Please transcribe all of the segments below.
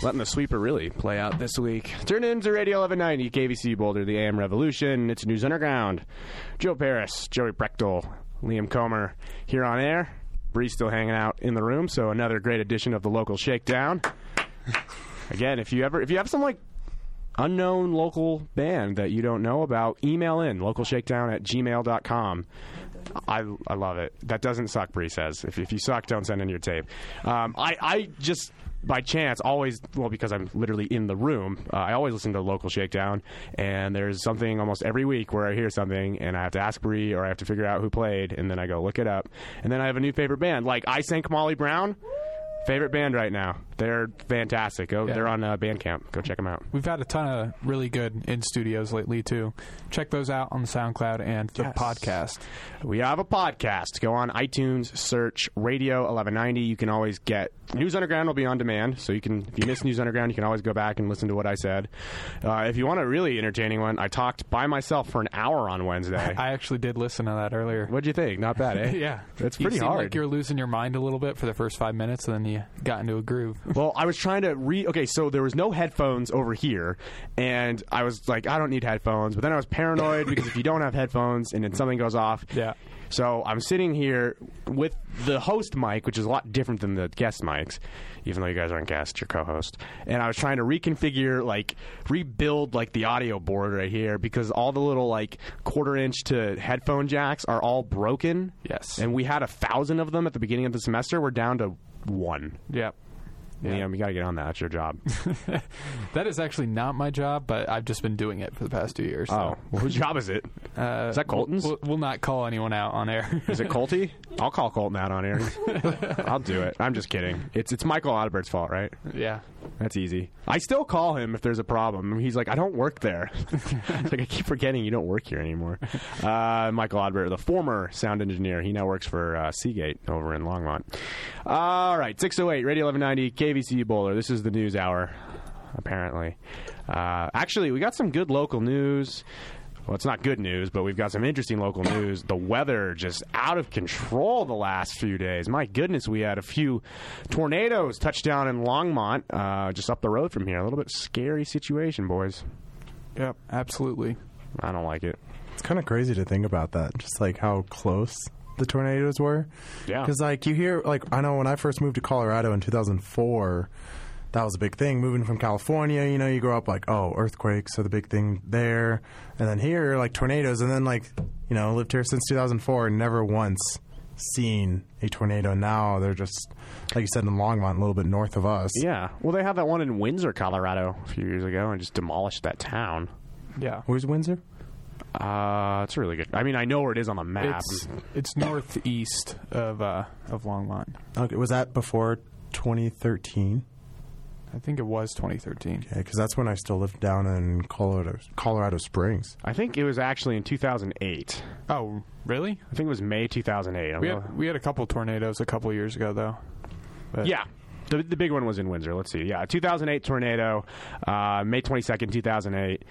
letting the sweeper really play out this week. Turn into Radio 1190, KVC Boulder, the AM Revolution. It's News Underground. Joe Paris, Joey Brechtel, Liam Comer here on air. Bree's still hanging out in the room, so another great edition of the local shakedown. Again, if you ever if you have some like unknown local band that you don't know about, email in localshakedown at gmail.com. I, I love it. That doesn't suck, Bree says. If, if you suck, don't send in your tape. Um, I, I just, by chance, always, well, because I'm literally in the room, uh, I always listen to Local Shakedown, and there's something almost every week where I hear something, and I have to ask Bree, or I have to figure out who played, and then I go look it up. And then I have a new favorite band. Like, I Sank Molly Brown. Favorite band right now. They're fantastic. Go, Yeah. They're on uh, Bandcamp. Go check them out. We've had a ton of really good in studios lately too. Check those out on SoundCloud and the Yes. podcast. We have a podcast. Go on iTunes, search Radio 1190. You can always get News Underground will be on demand, so you can if you miss News Underground, you can always go back and listen to what I said. Uh, if you want a really entertaining one, I talked by myself for an hour on Wednesday. I actually did listen to that earlier. What'd you think? Not bad, eh? Yeah, It's You pretty seemed hard. Like you're losing your mind a little bit for the first five minutes, and then you got into a groove. Well, I was trying to re. Okay, so there was no headphones over here, and I was like, I don't need headphones. But then I was paranoid because if you don't have headphones and then something goes off, Yeah. So I'm sitting here with the host mic, which is a lot different than the guest mics, even though you guys aren't guests, you're co-host. And I was trying to reconfigure, like, rebuild like the audio board right here because all the little like quarter inch to headphone jacks are all broken. Yes. And we had a thousand of them at the beginning of the semester. We're down to one. Yep. Yeah. Yeah, we got to get on that. That's your job. That is actually not my job, but I've just been doing it for the past two years. Oh, well, whose job is it? Uh, Is that Colton's? We'll, we'll not call anyone out on air. Is it Colty? I'll call Colton out on air. I'll do it. I'm just kidding. It's it's Michael Adalbert's fault, right? yeah. That's easy. I still call him if there's a problem. He's like, I don't work there. Like I keep forgetting you don't work here anymore. Uh, Michael Adbert, the former sound engineer, he now works for uh, Seagate over in Longmont. All right, 608 Radio 1190 KVC Boulder. This is the news hour. Apparently, uh, actually, we got some good local news. Well, it's not good news, but we've got some interesting local news. The weather just out of control the last few days. My goodness, we had a few tornadoes touch down in Longmont, uh, just up the road from here. A little bit scary situation, boys. Yep. Absolutely. I don't like it. It's kind of crazy to think about that, just like how close the tornadoes were. Yeah. Because like you hear, like I know when I first moved to Colorado in 2004, that was a big thing. Moving from California, you know, you grow up like, oh, earthquakes are the big thing there, and then here like tornadoes, and then like you know, lived here since 2004, and never once seen a tornado. Now they're just like you said in Longmont, a little bit north of us. Yeah. Well, they had that one in Windsor, Colorado, a few years ago, and just demolished that town. Yeah. Where's Windsor? Uh, it's really good. I mean, I know where it is on the map. It's it's northeast of uh, of Longmont. Okay, was that before 2013? I think it was 2013. Yeah, because that's when I still lived down in Colorado, Colorado Springs. I think it was actually in 2008. Oh, really? I think it was May 2008. We had we had a couple tornadoes a couple years ago though. But Yeah. The, the big one was in Windsor. Let's see. Yeah, 2008 tornado, uh, May 22nd, 2008.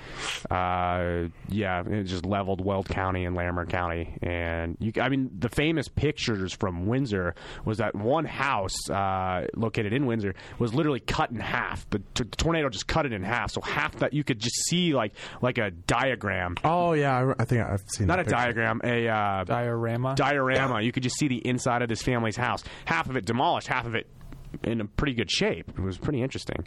Uh, yeah, it just leveled Weld County and Larimer County. And you, I mean, the famous pictures from Windsor was that one house uh, located in Windsor was literally cut in half. The, t- the tornado just cut it in half, so half that you could just see like like a diagram. Oh yeah, I, I think I've seen Not that a picture. diagram, a uh, diorama. diorama. You could just see the inside of this family's house. Half of it demolished, half of it in a pretty good shape. It was pretty interesting.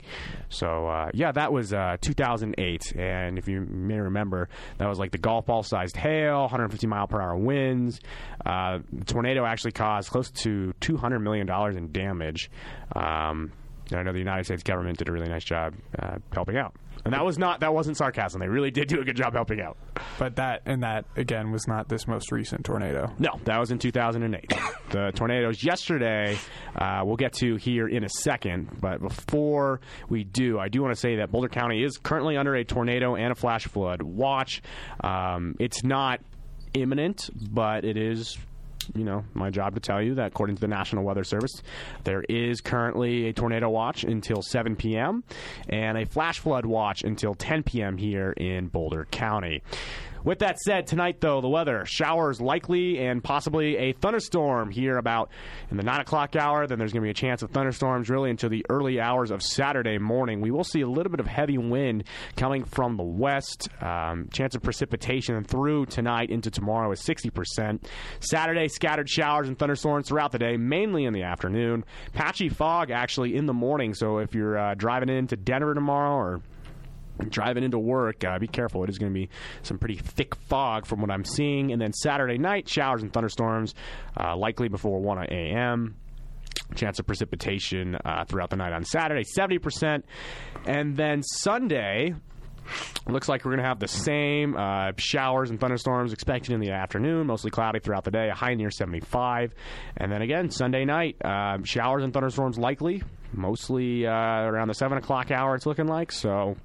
So uh, yeah, that was uh, 2008, and if you may remember, that was like the golf ball sized hail, 150 mile per hour winds. Uh, the tornado actually caused close to 200 million dollars in damage. Um, and I know the United States government did a really nice job uh, helping out. And that was not that wasn't sarcasm. They really did do a good job helping out. but that and that again was not this most recent tornado. No, that was in 2008. the tornadoes yesterday, uh, we'll get to here in a second. But before we do, I do want to say that Boulder County is currently under a tornado and a flash flood watch. Um, it's not imminent, but it is. You know, my job to tell you that according to the National Weather Service, there is currently a tornado watch until 7 p.m. and a flash flood watch until 10 p.m. here in Boulder County. With that said, tonight though the weather showers likely and possibly a thunderstorm here about in the nine o'clock hour. Then there's going to be a chance of thunderstorms really until the early hours of Saturday morning. We will see a little bit of heavy wind coming from the west. Um, chance of precipitation through tonight into tomorrow is 60%. Saturday, scattered showers and thunderstorms throughout the day, mainly in the afternoon. Patchy fog actually in the morning. So if you're uh, driving into Denver tomorrow or driving into work, uh, be careful. It is going to be some pretty thick fog from what I'm seeing. And then Saturday night, showers and thunderstorms, uh, likely before 1 a.m. Chance of precipitation uh, throughout the night on Saturday, 70%. And then Sunday, Looks like we're going to have the same uh, showers and thunderstorms expected in the afternoon, mostly cloudy throughout the day, a high near 75. And then again, Sunday night, uh, showers and thunderstorms likely, mostly uh, around the 7 o'clock hour, it's looking like. So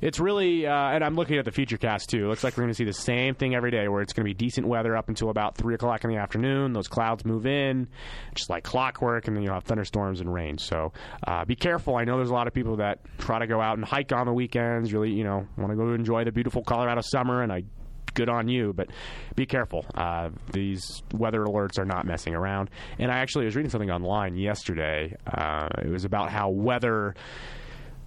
it's really, uh, and I'm looking at the future cast too. Looks like we're going to see the same thing every day, where it's going to be decent weather up until about three o'clock in the afternoon. Those clouds move in, just like clockwork, and then you'll have thunderstorms and rain. So uh, be careful. I know there's a lot of people that try to go out and hike on the weekends. Really, you know, want to go enjoy the beautiful Colorado summer, and I good on you, but be careful. Uh, these weather alerts are not messing around. And I actually was reading something online yesterday. Uh, it was about how weather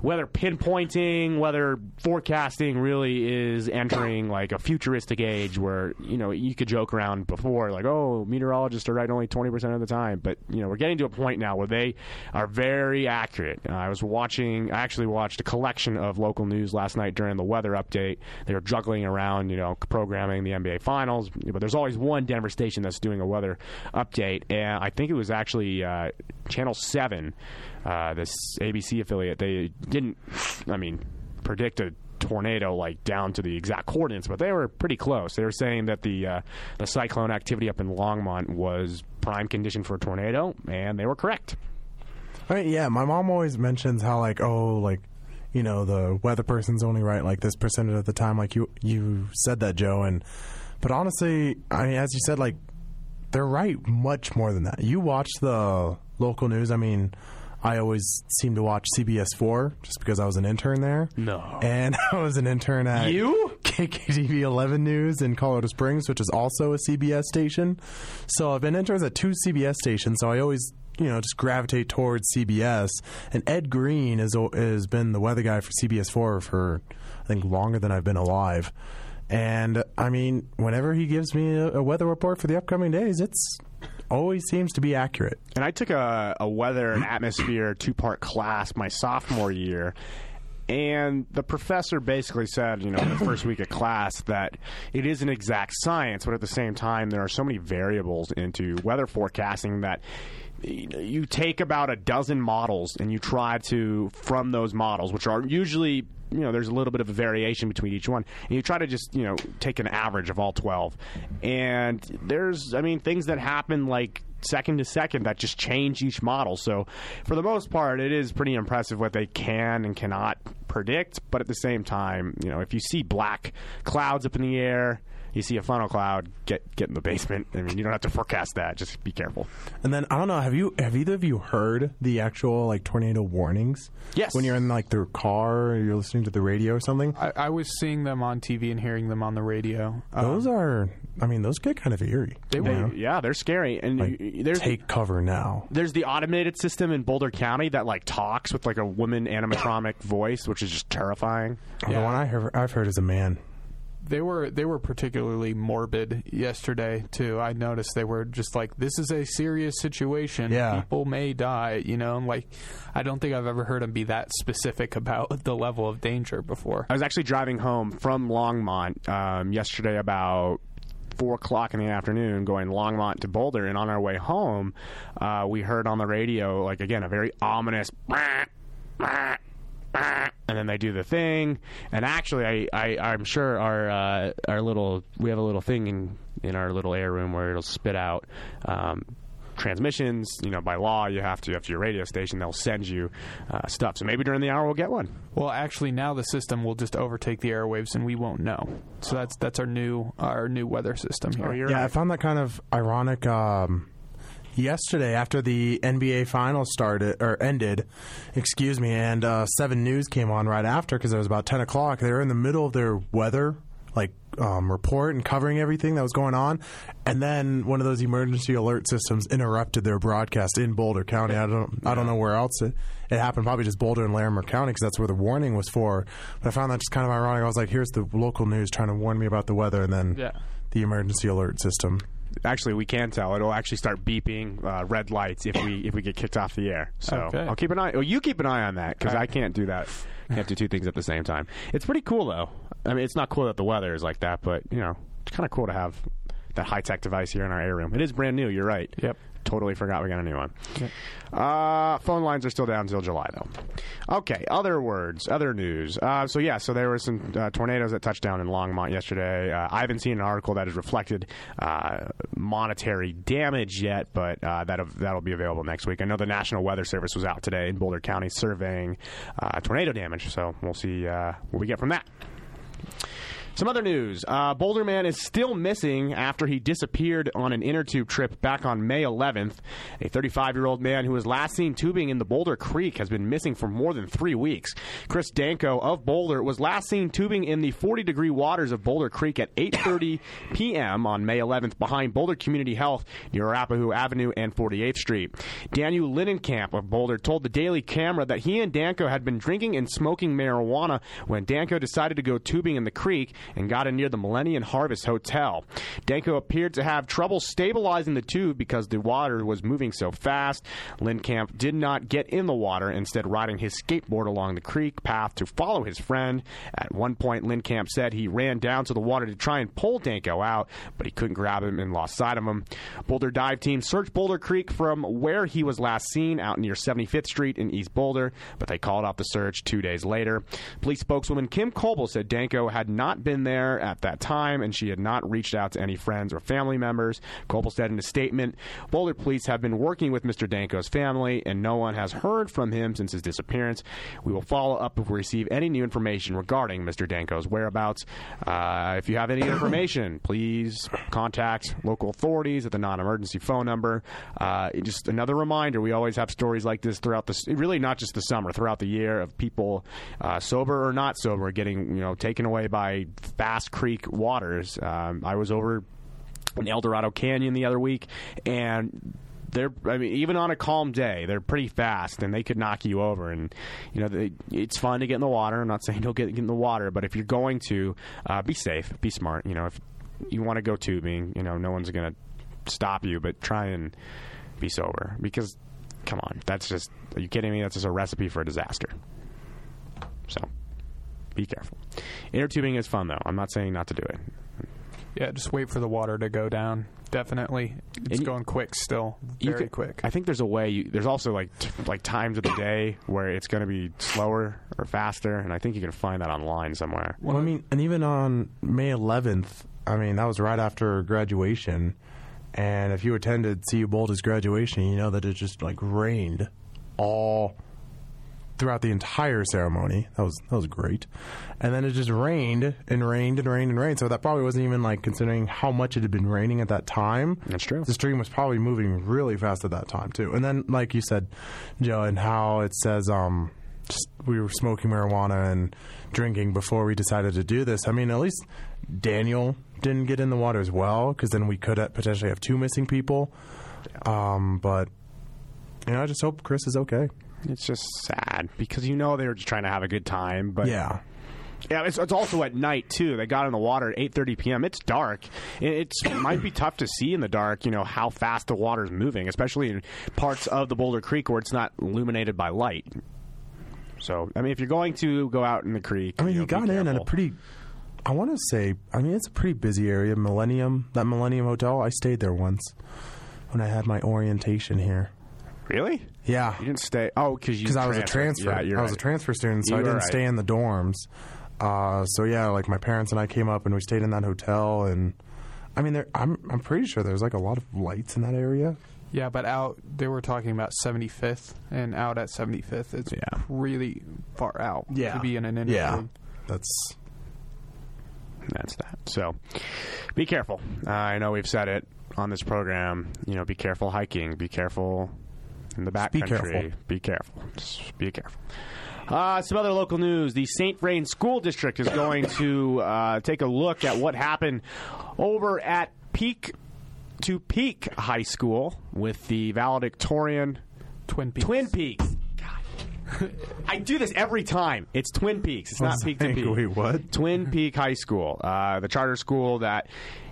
weather pinpointing, whether forecasting really is entering like a futuristic age where, you know, you could joke around before, like, oh, meteorologists are right only 20% of the time. But, you know, we're getting to a point now where they are very accurate. Uh, I was watching, I actually watched a collection of local news last night during the weather update. They were juggling around, you know, programming the NBA Finals. But there's always one Denver station that's doing a weather update. And I think it was actually uh, Channel 7 uh, this ABC affiliate, they didn't, I mean, predict a tornado like down to the exact coordinates, but they were pretty close. They were saying that the uh, the cyclone activity up in Longmont was prime condition for a tornado, and they were correct. I mean, yeah, my mom always mentions how like oh like you know the weather person's only right like this percentage of the time. Like you you said that Joe, and but honestly, I mean as you said like they're right much more than that. You watch the local news. I mean I always seem to watch CBS 4 just because I was an intern there. No. And I was an intern at You? KKTV 11 News in Colorado Springs, which is also a CBS station. So I've been interns at two CBS stations, so I always you know just gravitate towards CBS. And Ed Greene has has been the weather guy for CBS 4 for I think longer than I've been alive. And I mean, whenever he gives me a, a weather report for the upcoming days, it's always seems to be accurate. And I took a, a weather and atmosphere two part class my sophomore year. And the professor basically said, you know, in the first week of class that it is an exact science, but at the same time, there are so many variables into weather forecasting that you take about a dozen models and you try to, from those models, which are usually you know there's a little bit of a variation between each one and you try to just you know take an average of all 12 and there's i mean things that happen like second to second that just change each model. So for the most part it is pretty impressive what they can and cannot predict. But at the same time you know if you see black clouds up in the air you see a funnel cloud, get get in the basement. I mean, you don't have to forecast that. Just be careful. And then I don't know. Have you have either of you heard the actual like tornado warnings? Yes. When you're in like the car or you're listening to the radio or something. I, I was seeing them on TV and hearing them on the radio. Those Um, are. I mean, those get kind of eerie. They were- Yeah, they're scary. And Like, y- there's take cover now. there's the automated system in Boulder County that like talks with like a woman animatronic voice, which is just terrifying. The one I heard, I've heard is a man. They were they were particularly morbid yesterday too. I noticed they were just like this is a serious situation. Yeah. people may die. You know, and like I don't think I've ever heard them be that specific about the level of danger before. I was actually driving home from Longmont um, yesterday about four o'clock in the afternoon, going Longmont to Boulder, and on our way home, uh, we heard on the radio like again a very ominous. And then they do the thing, and actually, I, I I'm sure our uh, our little we have a little thing in in our little air room where it'll spit out um, transmissions. You know, by law, you have to after your radio station, they'll send you uh, stuff. So maybe during the hour we'll get one. Well, actually, now the system will just overtake the airwaves, and we won't know. So that's that's our new our new weather system here. Oh, you're yeah, I found that kind of ironic. Um, yesterday, after the NBA Finals started or ended, excuse me, and uh, Seven News came on right after because it was about ten o'clock. They were in the middle of their weather like um, report and covering everything that was going on, and then one of those emergency alert systems interrupted their broadcast in Boulder County. I don't I don't know where else it, it happened. Probably just Boulder and Larimer County because that's where the warning was for. But I found that just kind of ironic. I was like, here's the local news trying to warn me about the weather, and then Yeah. the emergency alert system. Actually, we can tell. It'll actually start beeping uh, red lights if we if we get kicked off the air. So Okay. I'll keep an eye. Well, you keep an eye on that because I can't do that. Can't do two things at the same time. It's pretty cool though. I mean, it's not cool that the weather is like that, but you know, it's kind of cool to have that high tech device here in our air room. It is brand new. You're right. Yep. Totally forgot we got a new one. Uh, phone lines are still down until July, though. Okay, other words, other news. Uh, so, yeah, so there were some uh, tornadoes that touched down in Longmont yesterday. Uh, I haven't seen an article that has reflected uh, monetary damage yet, but uh, that'll, that'll be available next week. I know the National Weather Service was out today in Boulder County surveying uh, tornado damage, so we'll see what we get from that. Some other news. Uh, Boulder Man is still missing after he disappeared on an inner tube trip back on May 11th. A 35 year old man who was last seen tubing in the Boulder Creek has been missing for more than three weeks. Chris Danko of Boulder was last seen tubing in the 40 degree waters of Boulder Creek at 8.30 p.m. on May 11th behind Boulder Community Health near Arapahoe Avenue and 48th Street. Daniel Linenkamp of Boulder told the Daily Camera that he and Danko had been drinking and smoking marijuana when Danko decided to go tubing in the creek and got in near the Millennium Harvest Hotel. Danko appeared to have trouble stabilizing the tube because the water was moving so fast. Lindkamp did not get in the water, instead riding his skateboard along the creek path to follow his friend. At one point, Lindkamp said he ran down to the water to try and pull Danko out, but he couldn't grab him and lost sight of him. Boulder dive team searched Boulder Creek from where he was last seen out near 75th Street in East Boulder, but they called off the search two days later. Police spokeswoman Kim Kobel said Danko had not been there at that time and she had not reached out to any friends or family members. Kobel said in a statement Boulder police have been working with Mr. Danko's family and no one has heard from him since his disappearance. We will follow up if we receive any new information regarding Mr. Danko's whereabouts. Uh, if you have any information, please contact local authorities at the non emergency phone number. Uh, just another reminder we always have stories like this throughout the really not just the summer, throughout the year of people uh, sober or not sober getting you know taken away by fast creek waters. Um, I was over in Eldorado Canyon the other week, and they're I mean even on a calm day they're pretty fast and they could knock you over. And you know they, it's fun to get in the water. I'm not saying don't get, get in the water but if you're going to uh, be safe be smart. You know if you want to go tubing you know no one's gonna stop you but try and be sober. Because come on that's just are you kidding me? That's just a recipe for a disaster. So be careful inner tubing is fun though I'm not saying not to do it Yeah, just wait for the water to go down. Definitely, it's you- going quick still, very could- quick. I think there's a way. You, there's also like t- like times of the day where it's going to be slower or faster, and I think you can find that online somewhere. Well, I mean, and even on May 11th, I mean, that was right after graduation. And if you attended CU Boulder's graduation, you know that it just like rained all throughout the entire ceremony. That was that was great. And then it just rained and rained and rained and rained. So that probably wasn't even like considering how much it had been raining at that time. That's true. The stream was probably moving really fast at that time too. And then, like you said, Joe, and how it says um, just, we were smoking marijuana and drinking before we decided to do this. I mean, at least Daniel didn't get in the water as well, because then we could potentially have two missing people. Um, but you know, I just hope Chris is okay. It's just sad because you know they were just trying to have a good time, but Yeah. yeah, it's, it's also at night too. They got in the water at 8:30 p.m. It's dark. It it's, it might be tough to see in the dark. You know how fast the water is moving, especially in parts of the Boulder Creek where it's not illuminated by light. So, I mean, if you're going to go out in the creek, I mean, you know, be got in at a pretty. I want to say, I mean, it's a pretty busy area. Millennium, that Millennium Hotel. I stayed there once when I had my orientation here. Really. Yeah, You didn't stay. Oh, because you because I was a transfer. Yeah, you're I was a transfer student, so You I are didn't right. stay in the dorms. Uh, so yeah, like my parents and I came up and we stayed in that hotel, and I mean, there, I'm I'm pretty sure there's like a lot of lights in that area. yeah, but out they were talking about 75th, and out at 75th, it's Yeah. really far out Yeah. to be in an inner Yeah. tube. That's That's that. So, be careful. Uh, I know we've said it on this program. You know, be careful hiking. Be careful in the be backcountry. careful. Be careful. Just be careful. Uh, some other local news. The St. Vrain School District is going to uh, take a look at what happened over at Peak to Peak High School with the valedictorian Twin Peaks. Twin Peaks. God. I do this every time. It's Twin Peaks. It's not Peak to Peak. wait, what? Twin Peak High School, uh, the charter school that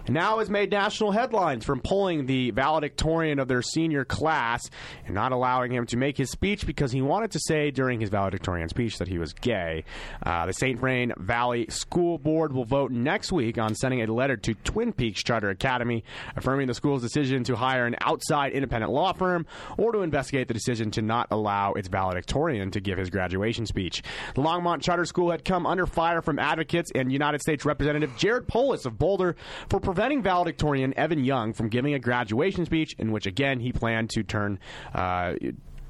now has made national headlines from pulling the valedictorian of their senior class and not allowing him to make his speech because he wanted to say during his valedictorian speech that he was gay. Uh, the St. Vrain Valley School Board will vote next week on sending a letter to Twin Peaks Charter Academy affirming the school's decision to hire an outside independent law firm or to investigate the decision to not allow its valedictorian to give his graduation speech. The Longmont Charter School had come under fire from advocates and United States Representative Jared Polis of Boulder for preventing valedictorian Evan Young from giving a graduation speech in which, again, he planned to turn. Uh,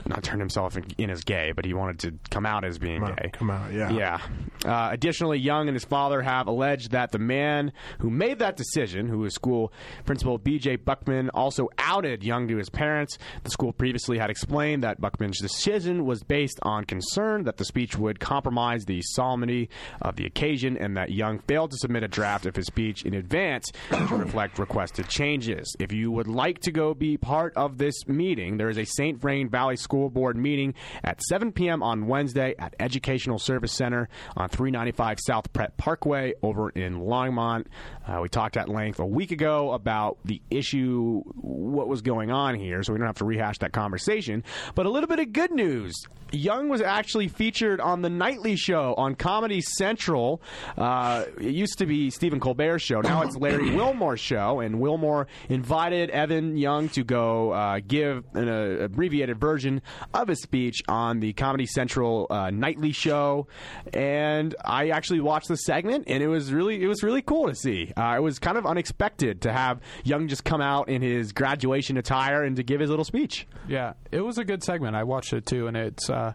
not turn himself in as gay, but he wanted to come out as being Come out- gay. come out, yeah. Yeah. Uh, additionally, Young and his father have alleged that the man who made that decision, who is school principal B.J. Buckman, also outed Young to his parents. The school previously had explained that Buckman's decision was based on concern that the speech would compromise the solemnity of the occasion and that Young failed to submit a draft of his speech in advance to reflect requested changes. If you would like to go be part of this meeting, there is a St. Vrain Valley School Board meeting at 7 p.m. on Wednesday at Educational Service Center on 395 South Pratt Parkway over in Longmont. Uh, we talked at length a week ago about the issue, what was going on here, so we don't have to rehash that conversation. But a little bit of good news. Young was actually featured on the nightly show on Comedy Central. Uh, it used to be Stephen Colbert's show. Now it's Larry Wilmore's show, and Wilmore invited Evan Young to go uh, give an uh, abbreviated version of his speech on the Comedy Central uh, nightly show. And I actually watched the segment, and it was really it was really cool to see. Uh, it was kind of unexpected to have Young just come out in his graduation attire and to give his little speech. Yeah, it was a good segment. I watched it too, and it's uh,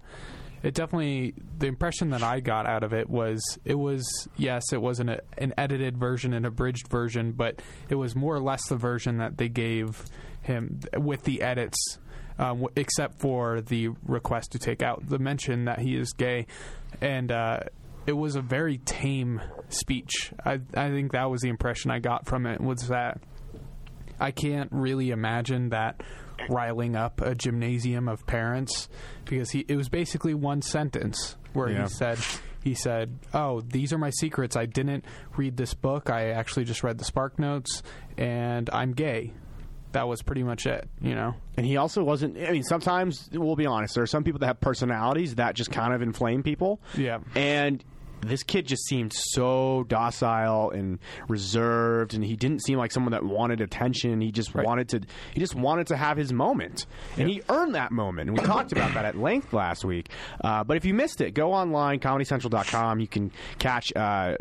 it definitely the impression that I got out of it was it was yes, it was an an edited version, an abridged version, but it was more or less the version that they gave him with the edits. Um, w- except for the request to take out the mention that he is gay, and uh, it was a very tame speech. I I think that was the impression I got from it was that I can't really imagine that riling up a gymnasium of parents because he it was basically one sentence where Yeah. he said he said, "Oh, these are my secrets. I didn't read this book. I actually just read the Spark Notes, and I'm gay." That was pretty much it, you know. And he also wasn't. I mean, sometimes we'll be honest. There are some people that have personalities that just kind of inflame people. Yeah. And this kid just seemed so docile and reserved, and he didn't seem like someone that wanted attention. He just wanted to. He just wanted to have his moment, and he earned that moment. And we talked about that at length last week. Uh, but if you missed it, go online comedycentral.com. You can catch. Uh,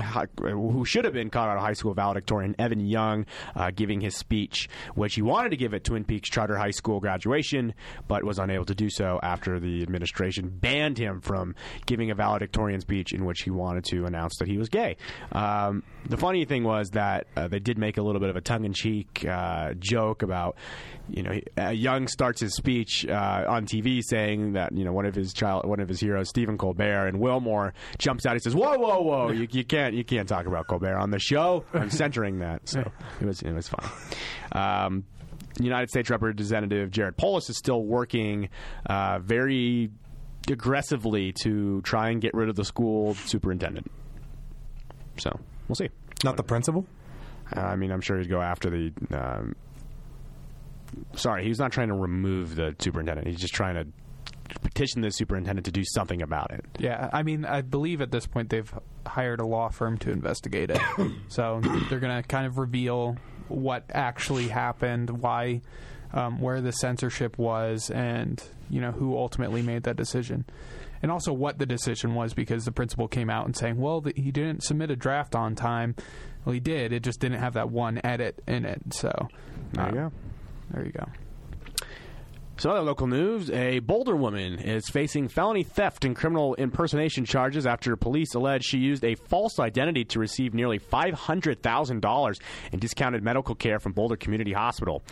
who should have been Colorado High School valedictorian Evan Young uh, giving his speech, which he wanted to give at Twin Peaks Charter High School graduation, but was unable to do so after the administration banned him from giving a valedictorian speech in which he wanted to announce that he was gay. Um, the funny thing was that uh, they did make a little bit of a tongue-in-cheek uh, joke about, you know, uh, Young starts his speech uh, on TV saying that you know one of his child, one of his heroes, Stephen Colbert, and Wilmore jumps out. He says, "Whoa, whoa, whoa! You, you can't, you can't talk about Colbert on the show." I'm centering that, so it was, it was fun. Um, United States Representative Jared Polis is still working uh, very aggressively to try and get rid of the school superintendent. So we'll see. Not the principal. Uh, I mean, I'm sure he'd go after the. Um, sorry, he's not trying to remove the superintendent. He's just trying to petition the superintendent to do something about it. Yeah, I mean, I believe at this point they've hired a law firm to investigate it. so they're going to kind of reveal what actually happened, why, um, where the censorship was, and you know who ultimately made that decision, and also what the decision was because the principal came out and saying, well, the, he didn't submit a draft on time. Well, he did. It just didn't have that one edit in it. So There you uh, go. There you go. Some other local news: A Boulder woman is facing felony theft and criminal impersonation charges after police allege she used a false identity to receive nearly five hundred thousand dollars in discounted medical care from Boulder Community Hospital.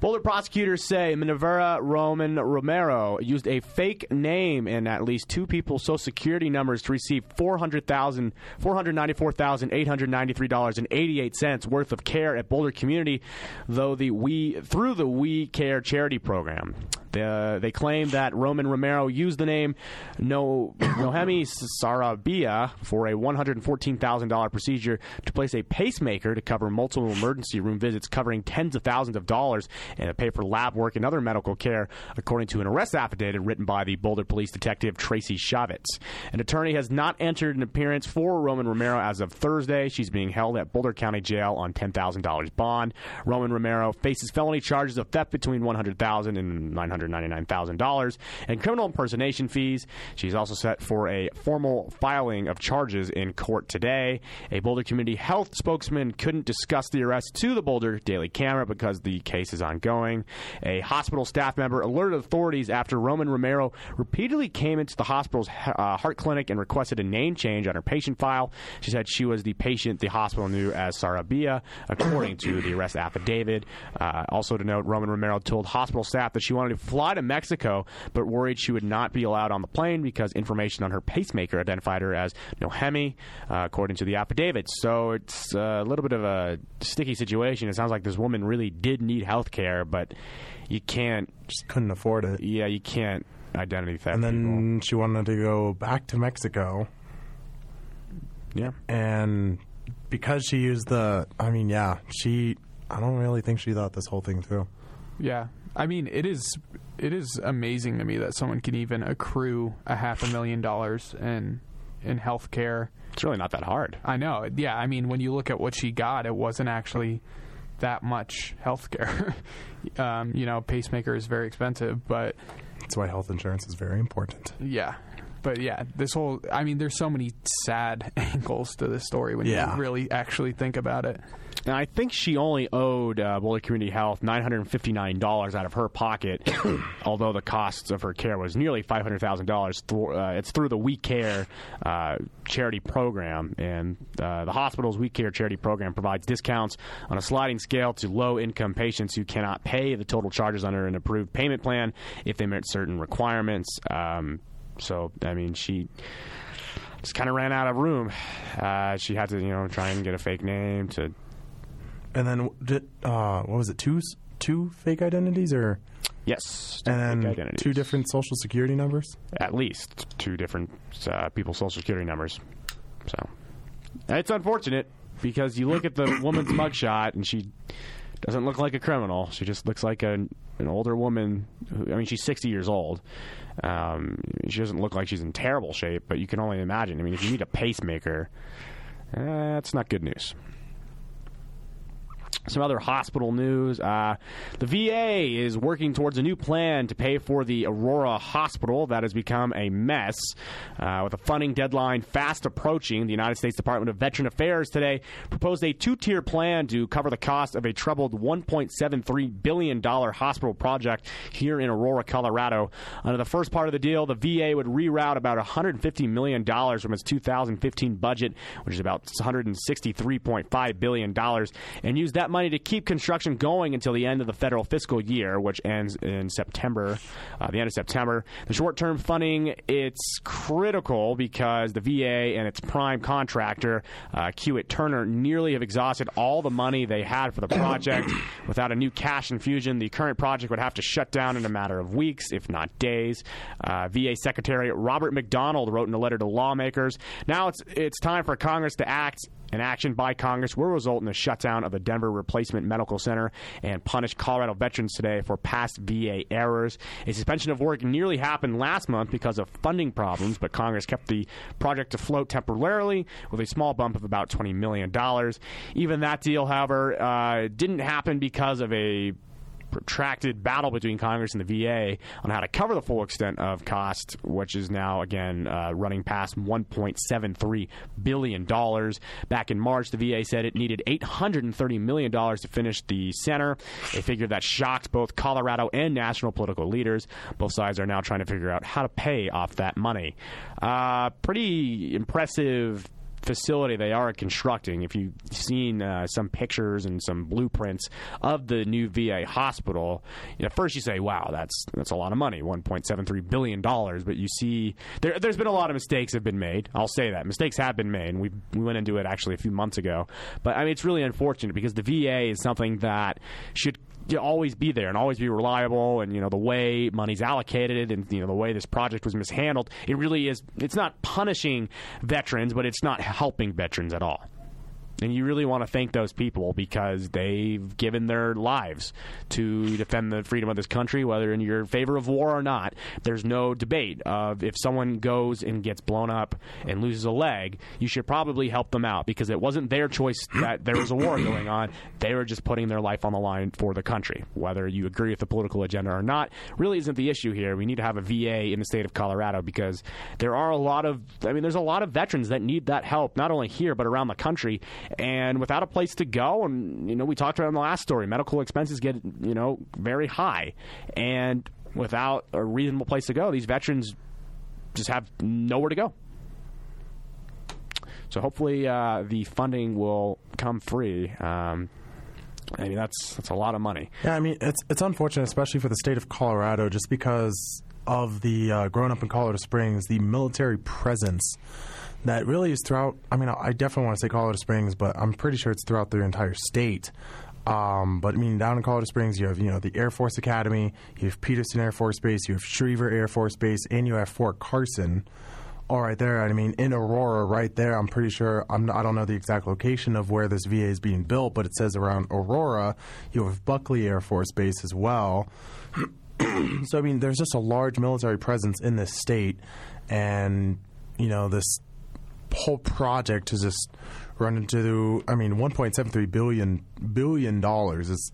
Boulder prosecutors say Minerva Roman Romero used a fake name and at least two people's social security numbers to receive $400,000 $494,893.88 worth of care at Boulder Community though the we through the We Care charity program. The, they claim that Roman Romero used the name no, Nohemi Sarabia for a $114,000 procedure to place a pacemaker to cover multiple emergency room visits covering tens of thousands of dollars and to pay for lab work and other medical care, according to an arrest affidavit written by the Boulder Police Detective Tracy Shavitz. An attorney has not entered an appearance for Roman Romero as of Thursday. She's being held at Boulder County Jail on $10,000 bond. Roman Romero faces felony charges of theft between $100,000 and $999,000 and criminal impersonation fees. She's also set for a formal filing of charges in court today. A Boulder Community Health spokesman couldn't discuss the arrest to the Boulder Daily Camera because the case is ongoing. A hospital staff member alerted authorities after Roman Romero repeatedly came into the hospital's uh, heart clinic and requested a name change on her patient file. She said she was the patient the hospital knew as Sarabia, according to the arrest affidavit. Uh, also to note, Roman Romero told hospital staff that she wanted to fly to Mexico, but worried she would not be allowed on the plane because information on her pacemaker identified her as Nohemi, uh, according to the affidavit. So it's a little bit of a sticky situation. It sounds like this woman really did need health care, but you can't. Just couldn't afford it. Yeah, you can't identity theft. And then people. she wanted to go back to Mexico. yeah, And because she used the, I mean, yeah, she, I don't really think she thought this whole thing through. Yeah. I mean, it is it is amazing to me that someone can even accrue a half a million dollars in in health care. it's really not that hard. I know. Yeah, I mean, when you look at what she got, it wasn't actually that much health care. um, you know, pacemaker is very expensive, but That's why health insurance is very important. yeah. But yeah, this whole I mean, there's so many sad angles to this story when Yeah. you really actually think about it. And I think she only owed uh, Boulder Community Health $959 out of her pocket, although the costs of her care was nearly $500,000. Through, uh, it's through the We Care uh, charity program, and uh, the hospital's We Care charity program provides discounts on a sliding scale to low income patients who cannot pay the total charges under an approved payment plan if they meet certain requirements. Um, so, I mean, she just kind of ran out of room. Uh, she had to, you know, try and get a fake name to And then, did, uh, what was it, two, two fake identities or, Yes, and fake then two different social security numbers? at least two different uh, people's social security numbers. So it's unfortunate because you look at the woman's mugshot and she doesn't look like a criminal. She just looks like an an older woman. Who, I mean, she's sixty years old. Um, she doesn't look like she's in terrible shape, but you can only imagine. I mean, if you need a pacemaker, uh, that's not good news. Some other hospital news. Uh, the VA is working towards a new plan to pay for the Aurora Hospital that has become a mess. Uh, with a funding deadline fast approaching, the United States Department of Veteran Affairs today proposed a two tier plan to cover the cost of a troubled $1.73 billion hospital project here in Aurora, Colorado. Under the first part of the deal, the VA would reroute about $150 million from its 2015 budget, which is about $163.5 billion, and use that money to keep construction going until the end of the federal fiscal year, which ends in September, uh, the end of September. The short term funding, it's critical because the VA and its prime contractor, uh, Kiewit-Turner, nearly have exhausted all the money they had for the project. Without a new cash infusion, the current project would have to shut down in a matter of weeks, if not days. Uh, VA Secretary Robert McDonald wrote in a letter to lawmakers. Now it's it's time for Congress to act an action by Congress will result in the shutdown of the Denver Replacement Medical Center and punish Colorado veterans today for past VA errors. A suspension of work nearly happened last month because of funding problems, but Congress kept the project afloat temporarily with a small bump of about $20 million. Even that deal, however, uh, didn't happen because of a protracted battle between Congress and the VA on how to cover the full extent of cost, which is now again uh, running past 1.73 billion dollars. Back in March, the VA said it needed 830 million dollars to finish the center, a figure that shocked both Colorado and national political leaders. Both sides are now trying to figure out how to pay off that money. Uh, pretty impressive facility they are constructing, if you've seen uh, some pictures and some blueprints of the new VA hospital, you know, first you say, "Wow, that's that's a lot of money, 1.73 billion dollars." But you see, there, there's been a lot of mistakes have been made. I'll say that mistakes have been made. We we went into it actually a few months ago, but I mean, it's really unfortunate because the VA is something that should you always be there and always be reliable and you know the way money's allocated and you know the way this project was mishandled it really is it's not punishing veterans but it's not helping veterans at all and you really want to thank those people because they've given their lives to defend the freedom of this country, whether in your favor of war or not. There's no debate of if someone goes and gets blown up and loses a leg, you should probably help them out because it wasn't their choice that there was a war going on. They were just putting their life on the line for the country. Whether you agree with the political agenda or not really isn't the issue here. We need to have a VA in the state of Colorado because there are a lot of, I mean, there's a lot of veterans that need that help, not only here, but around the country and without a place to go. And you know we talked about in the last story. Medical expenses get you know very high. And without a reasonable place to go these veterans just have nowhere to go. So hopefully uh, the funding will come free. Um, I mean that's that's a lot of money. Yeah, I mean it's it's unfortunate, especially for the state of Colorado, just because of the uh, growing up in Colorado Springs, the military presence that really is throughout. I mean, I definitely want to say Colorado Springs, but I'm pretty sure it's throughout the entire state. Um, but I mean, down in Colorado Springs, you have you know the Air Force Academy, you have Peterson Air Force Base, you have Schriever Air Force Base, and you have Fort Carson. All right there. I mean, in Aurora, right there. I'm pretty sure. I'm. Not, I don't know the exact location of where this VA is being built, but it says around Aurora. You have Buckley Air Force Base as well. so I mean, there's just a large military presence in this state, and you know this whole project has just run into. I mean, 1.73 billion billion dollars is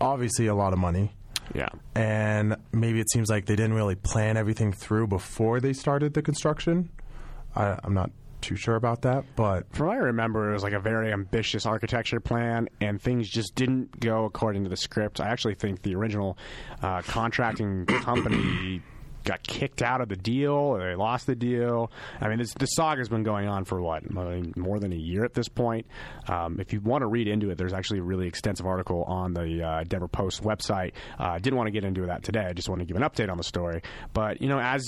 obviously a lot of money. Yeah. And maybe it seems like they didn't really plan everything through before they started the construction. I, I'm not too sure about that, but from what I remember, it was like a very ambitious architecture plan, and things just didn't go according to the script. I actually think the original uh, contracting company got kicked out of the deal or they lost the deal. I mean, this, this saga's been going on for what more than a year at this point. Um, if you want to read into it, there's actually a really extensive article on the uh, Denver Post website. I uh, didn't want to get into that today. I just want to give an update on the story. But you know, as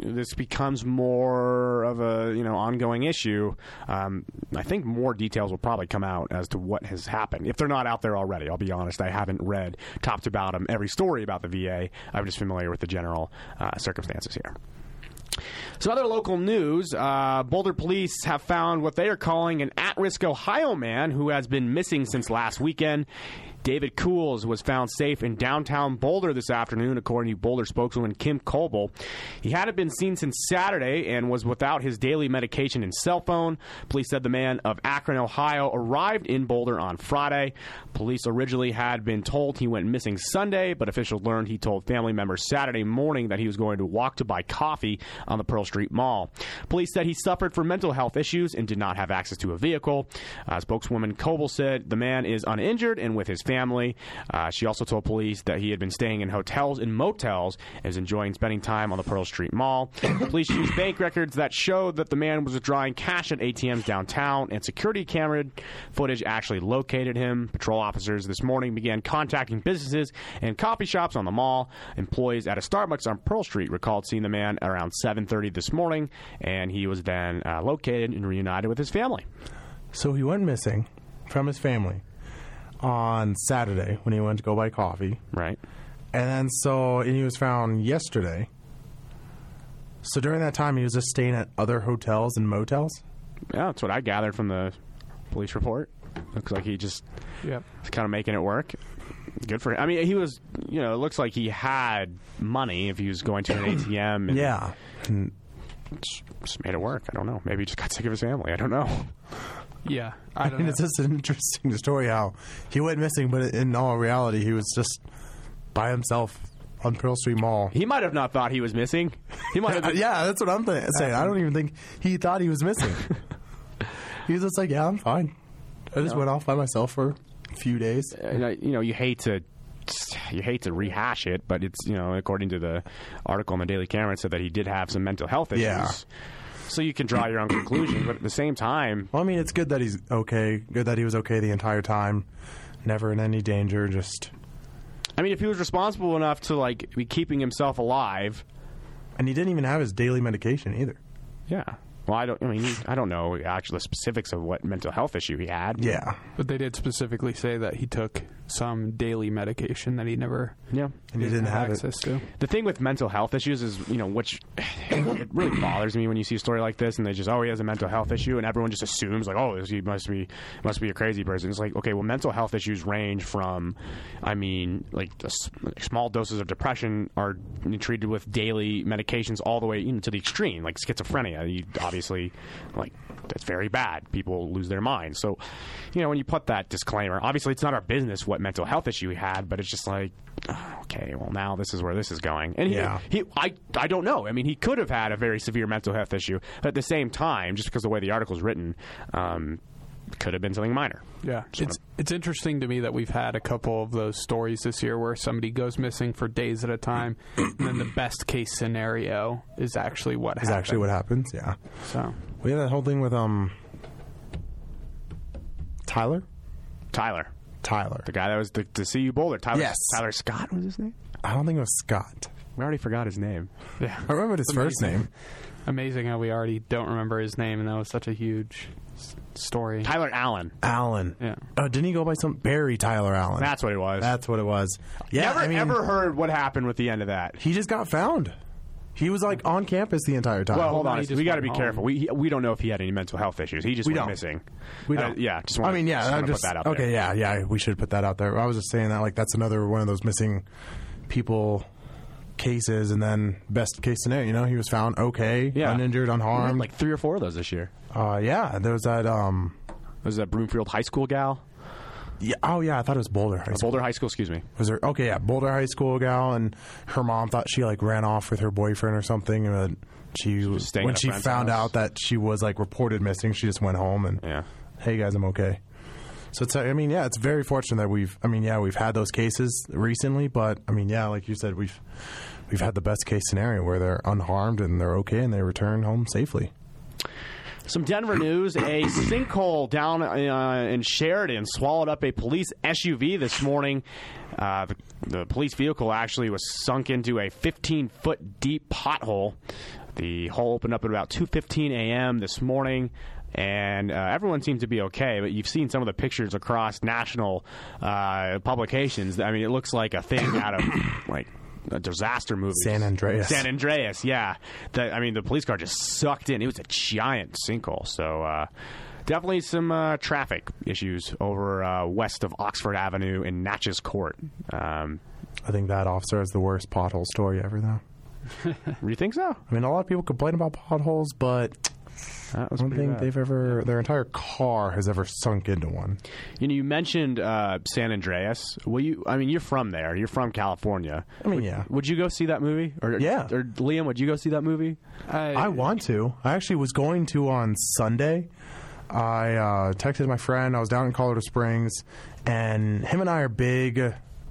this becomes more of a you know ongoing issue, um, I think more details will probably come out as to what has happened. If they're not out there already, I'll be honest. I haven't read top to bottom every story about the VA. I'm just familiar with the general uh, circumstances here. Some other local news uh, Boulder police have found what they are calling an at risk Ohio man who has been missing since last weekend. David Cools was found safe in downtown Boulder this afternoon, according to Boulder spokeswoman Kim Kobel. He hadn't been seen since Saturday and was without his daily medication and cell phone. Police said the man of Akron, Ohio, arrived in Boulder on Friday. Police originally had been told he went missing Sunday, but officials learned he told family members Saturday morning that he was going to walk to buy coffee on the Pearl Street Mall. Police said he suffered from mental health issues and did not have access to a vehicle. Uh, spokeswoman Kobel said the man is uninjured and with his family. Uh, she also told police that he had been staying in hotels and motels and was enjoying spending time on the Pearl Street Mall. police used bank records that showed that the man was withdrawing cash at ATMs downtown, and security camera footage actually located him. Patrol officers this morning began contacting businesses and coffee shops on the mall. Employees at a Starbucks on Pearl Street recalled seeing the man around 7:30 this morning, and he was then uh, located and reunited with his family. So he went missing from his family on Saturday when he went to go buy coffee. Right. And then so and he was found yesterday. So during that time he was just staying at other hotels and motels? Yeah, that's what I gathered from the police report. Looks like he just yep. kind of making it work. Good for him. I mean, he was, you know, it looks like he had money if he was going to an ATM. And yeah. And just made it work. I don't know. Maybe he just got sick of his family. I don't know. Yeah, I, I mean, know. it's just an interesting story how he went missing, but in all reality, he was just by himself on Pearl Street Mall. He might have not thought he was missing. He might have. yeah, that's what I'm th- saying. I don't even think he thought he was missing. he was just like, "Yeah, I'm fine." I just No. went off by myself for a few days. Uh, and I- you know, you hate to you hate to rehash it, but it's you know, according to the article in the Daily Camera, it said that he did have some mental health issues. Yeah. So you can draw your own conclusion. But at the same time, Well, I mean, it's good that he's okay. Good that he was okay the entire time. Never in any danger. Just I mean, if he was responsible enough to like be keeping himself alive, and he didn't even have his daily medication either. yeah. Well, I don't. I mean, I don't know actually the specifics of what mental health issue he had. Yeah. But they did specifically say that he took some daily medication that he never Yeah. And he didn't had have it. access to. The thing with mental health issues is, you know, which it really bothers me when you see a story like this and they just, oh, he has a mental health issue, and everyone just assumes like, oh, he must be must be a crazy person. It's like, okay, well, mental health issues range from, I mean, like a s- small doses of depression are treated with daily medications all the way you know, to the extreme, like schizophrenia. You obviously, like, that's very bad. People lose their minds. So, you know, when you put that disclaimer, obviously it's not our business what mental health issue he had, but it's just like, okay, well now this is where this is going. And he, Yeah. he, I, I don't know. I mean, he could have had a very severe mental health issue, but at the same time, just because of the way the article's written, um, could have been something minor. Yeah, it's it's interesting to me that we've had a couple of those stories this year where somebody goes missing for days at a time, and then the best case scenario is actually what Is happened. actually what happens. Yeah. So We had that whole thing with um Tyler. Tyler, Tyler. the guy that was the, to CU Boulder, Tyler, Yes. Tyler Scott was his name. I don't think it was Scott. We already forgot his name. yeah, I remember his first Amazing. name. amazing how we already don't remember his name, and that was such a huge s- story. Tyler Allen. Allen. Yeah. Oh, didn't he go by some Barry Tyler Allen? That's what it was. That's what it was. Yeah. Never I mean, ever heard what happened with the end of that. He just got found. He was like on campus the entire time. Well, hold on. We got to be home. careful. We he- we don't know if he had any mental health issues. He just We went don't. missing. we Uh, don't. yeah, just I wanna, mean, yeah. just I wanna just put that out okay. there. Yeah, yeah. We should put that out there. I was just saying that like that's another one of those missing people cases, and then best case scenario. You know, he was found okay, Yeah. uninjured, We had unharmed. like three or four of those this year. uh, yeah. There was that. Um. Was that Broomfield High School gal? Yeah. Oh yeah. I thought it was Boulder High Uh, School. Boulder High School, excuse me. Was there? Okay. Yeah. Boulder High School gal, and her mom thought she like ran off with her boyfriend or something, and she was staying when at a she friend's found house. out that she was like reported missing, she just went home and Yeah. hey guys, I'm okay. So it's, I mean, yeah, it's very fortunate that we've, I mean, yeah, we've had those cases recently, but I mean, yeah, like you said, we've we've had the best case scenario where they're unharmed and they're okay and they return home safely. Some Denver news: A sinkhole down uh, in Sheridan swallowed up a police SUV this morning. Uh, the, the police vehicle actually was sunk into a 15 foot deep pothole. The hole opened up at about 2:15 a.m. this morning. And uh, everyone seems to be okay, but you've seen some of the pictures across national uh, publications. I mean, it looks like a thing out of like a disaster movie. San Andreas. San Andreas, yeah. The, I mean, the police car just sucked in. It was a giant sinkhole. So uh, definitely some uh, traffic issues over uh, west of Oxford Avenue in Natchez Court. Um, I think that officer has the worst pothole story ever, though. you think so? I mean, a lot of people complain about potholes, but I don't pretty think bad. they've ever, their entire car has ever sunk into one. You know, you mentioned uh, San Andreas. Will you? I mean, you're from there. You're from California. I mean, yeah. Would you go see that movie? Or Yeah. Or Liam, would you go see that movie? I, I want to. I actually was going to on Sunday. I uh, texted my friend. I was down in Colorado Springs, and him and I are big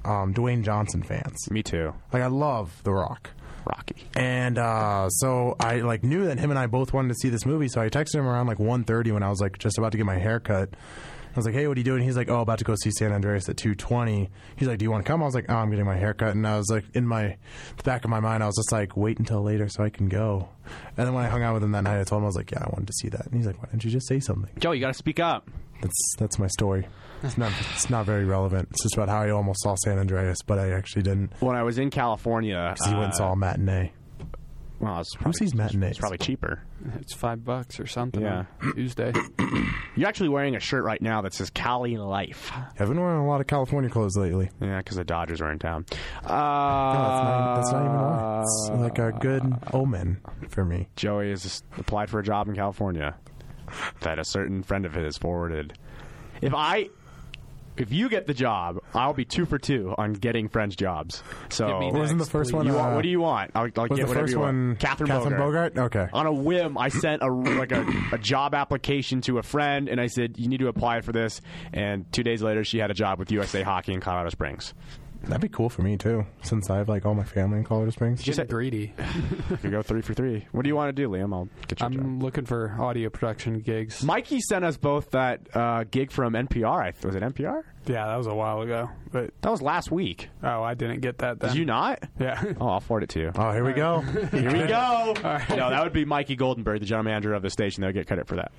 um, Dwayne Johnson fans. Me too. Like I love The Rock, Rocky. and uh, so I like knew that him and I both wanted to see this movie. So I texted him around like 1.30 when I was like just about to get my hair cut. I was like, "Hey, what are you doing?" He's like, "Oh, about to go see San Andreas at 2.20. He's like, "Do you want to come?" I was like, "Oh, I'm getting my hair cut," and I was like, in my the back of my mind, I was just like, "Wait until later so I can go." And then when I hung out with him that night, I told him I was like, "Yeah, I wanted to see that," and he's like, "Why didn't you just say something?" Joe, you got to speak up. That's that's my story. It's not it's not very relevant. It's just about how I almost saw San Andreas, but I actually didn't. When I was in California, 'Cause he went and uh, saw a matinee. Well, it's Who probably, sees matinees? it's probably cheaper. it's five bucks or something. Yeah. on Tuesday. You're actually wearing a shirt right now that says Cali Life. I've been wearing a lot of California clothes lately. Yeah, because the Dodgers are in town. Uh, No, that's not, that's not even why. It's like a good omen for me. Joey has applied for a job in California that a certain friend of his forwarded. If I, if you get the job, I'll be two for two on getting friends jobs. So Give wasn't the first please. one? you want, uh, what do you want? I'll, I'll was get the whatever first you want. one Catherine, Catherine Bogart. Bogart? Okay. On a whim, I sent a like a, a job application to a friend, and I said, "You need to apply for this." And two days later, she had a job with USA Hockey in Colorado Springs. That'd be cool for me too, since I have like all my family in Colorado Springs. Getting greedy. You could go three for three. What do you want to do, Liam? I'll get you a job. I'm looking for audio production gigs. Mikey sent us both that uh, gig from NPR. I th- was it NPR? Yeah, that was a while ago. But That was last week. oh, I didn't get that. Then. Did you not? Yeah. Oh, I'll forward it to you. Oh, here we go. Here we go. No, that would be Mikey Goldenberg, the general manager of the station. They'll get credit for that.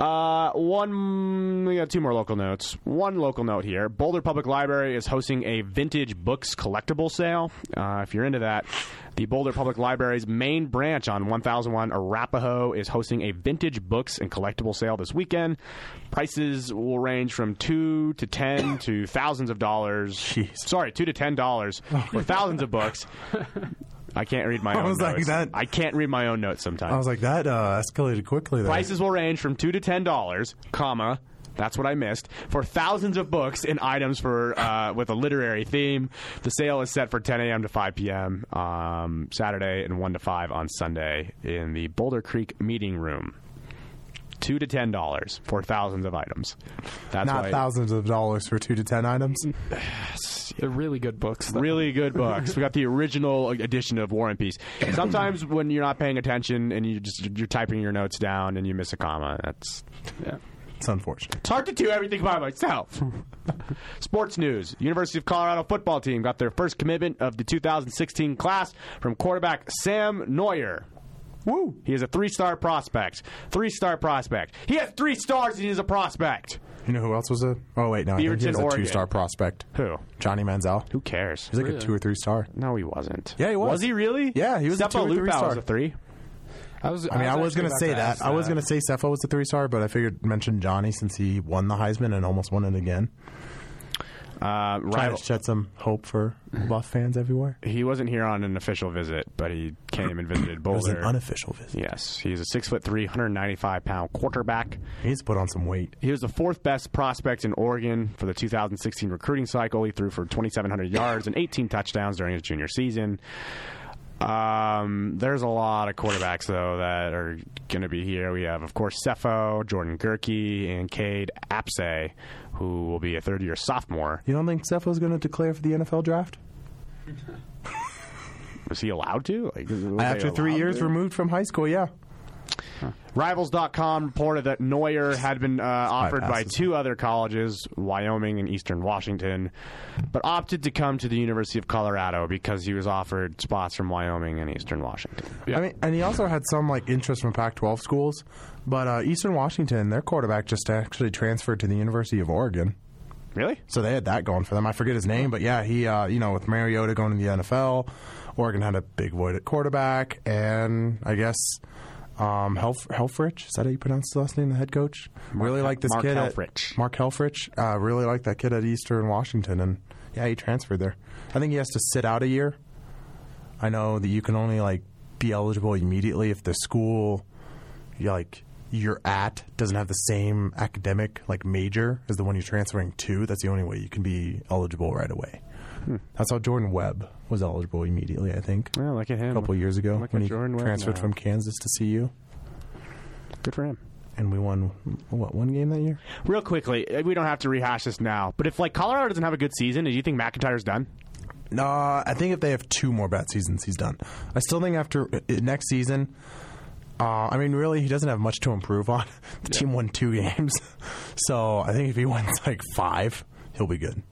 Uh, one, we got two more local notes. One local note here: Boulder Public Library is hosting a vintage books collectible sale. Uh, if you're into that, the Boulder Public Library's main branch on 1001 Arapahoe is hosting a vintage books and collectible sale this weekend. Prices will range from two to ten to thousands of dollars. Jeez. Sorry, two to ten dollars for thousands of books. I can't read my I own was like notes. that- I can't read my own notes sometimes. I was like, that uh, escalated quickly. There. Prices will range from two to ten dollars, comma. That's what I missed for thousands of books and items for uh, with a literary theme. The sale is set for 10 a.m. to 5 p.m. Um, Saturday and 1 to 5 on Sunday in the Boulder Creek Meeting Room. Two to ten dollars for thousands of items. That's Not why thousands of dollars for two to ten items. They're really good books. though. really good books. We got the original edition of War and Peace. Sometimes when you're not paying attention and you just you're typing your notes down and you miss a comma, that's Yeah. It's unfortunate. It's hard to do everything by myself. Sports news. University of Colorado football team got their first commitment of the 2016 class from quarterback Sam Noyer. Woo! He is a three-star prospect. Three-star prospect. He has three stars and he's a prospect. You know who else was a? Oh wait, no, I think he Beaverton, was a Oregon. two-star prospect. Who? Johnny Manziel. Who cares? He's like a two or three star. No, he wasn't. Yeah, he was. Was he really? Yeah, he was a two or Liufau three-star. was a three. I was. I mean, I was, actually going to say that. I was going to say Sefo was a three star, but I figured mention Johnny since he won the Heisman and almost won it again. Uh, Trying to shed some hope for Buff fans everywhere. he wasn't here on an official visit, but he came and visited It was an unofficial visit. yes, he's a six foot three, 195 pound quarterback. He's put on some weight. He was the fourth best prospect in Oregon for the 2016 recruiting cycle. He threw for 2,700 yards and 18 touchdowns during his junior season. Um, there's a lot of quarterbacks though that are going to be here. We have, of course, Sefo, Jordan Gehrke, and Cade Apsay, who will be a third-year sophomore. You don't think Sefo's going to declare for the NFL draft Was he allowed to? Like, after three years to? removed from high school? Yeah. Rivals.com reported that Noyer had been uh, offered by two other colleges, Wyoming and Eastern Washington, but opted to come to the University of Colorado because he was offered spots from Wyoming and Eastern Washington. I mean, and he also had some like interest from Pac-12 schools, but uh, Eastern Washington, their quarterback just actually transferred to the University of Oregon. Really? So they had that going for them. I forget his name, but yeah, he, uh, you know, with Mariota going to the NFL, Oregon had a big void at quarterback, and I guess um, Helf- Helfrich, is that how you pronounce the last name, the head coach? really Hel- like this Mark kid. Helfrich. At, Mark Helfrich. Uh, really like that kid at Eastern Washington, and yeah, he transferred there. I think he has to sit out a year. I know that you can only like be eligible immediately if the school you like you're at doesn't have the same academic like major as the one you're transferring to. That's the only way you can be eligible right away. That's how Jordan Webb was eligible immediately. I think Well, look at him. a couple of years ago Look when at he Jordan Webb transferred now. from Kansas to CU, Good for him. and we won what one game that year. Real quickly, uh, we don't have to rehash this now, but if like Colorado doesn't have a good season, do you think MacIntyre's done? No, I think if they have two more bad seasons, he's done. I still think after uh, next season, uh, I mean, really, he doesn't have much to improve on. The team won two games, so I think if he wins like five, he'll be good.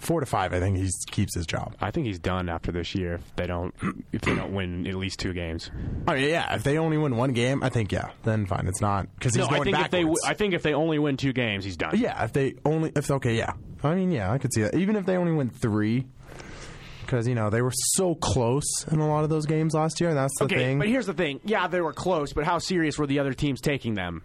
Four to five, I think he keeps his job. I think he's done after this year if they don't if they don't win at least two games. I mean, yeah, if they only win one game, I think yeah, then fine, it's not because he's no, going I think if they backwards. I think if they only win two games, he's done. yeah, if they only if okay, yeah, I mean, yeah, I could see that. Even if they only win three, because you know they were so close in a lot of those games last year, and that's the Okay, thing. but here's the thing. Yeah, they were close, but how serious were the other teams taking them?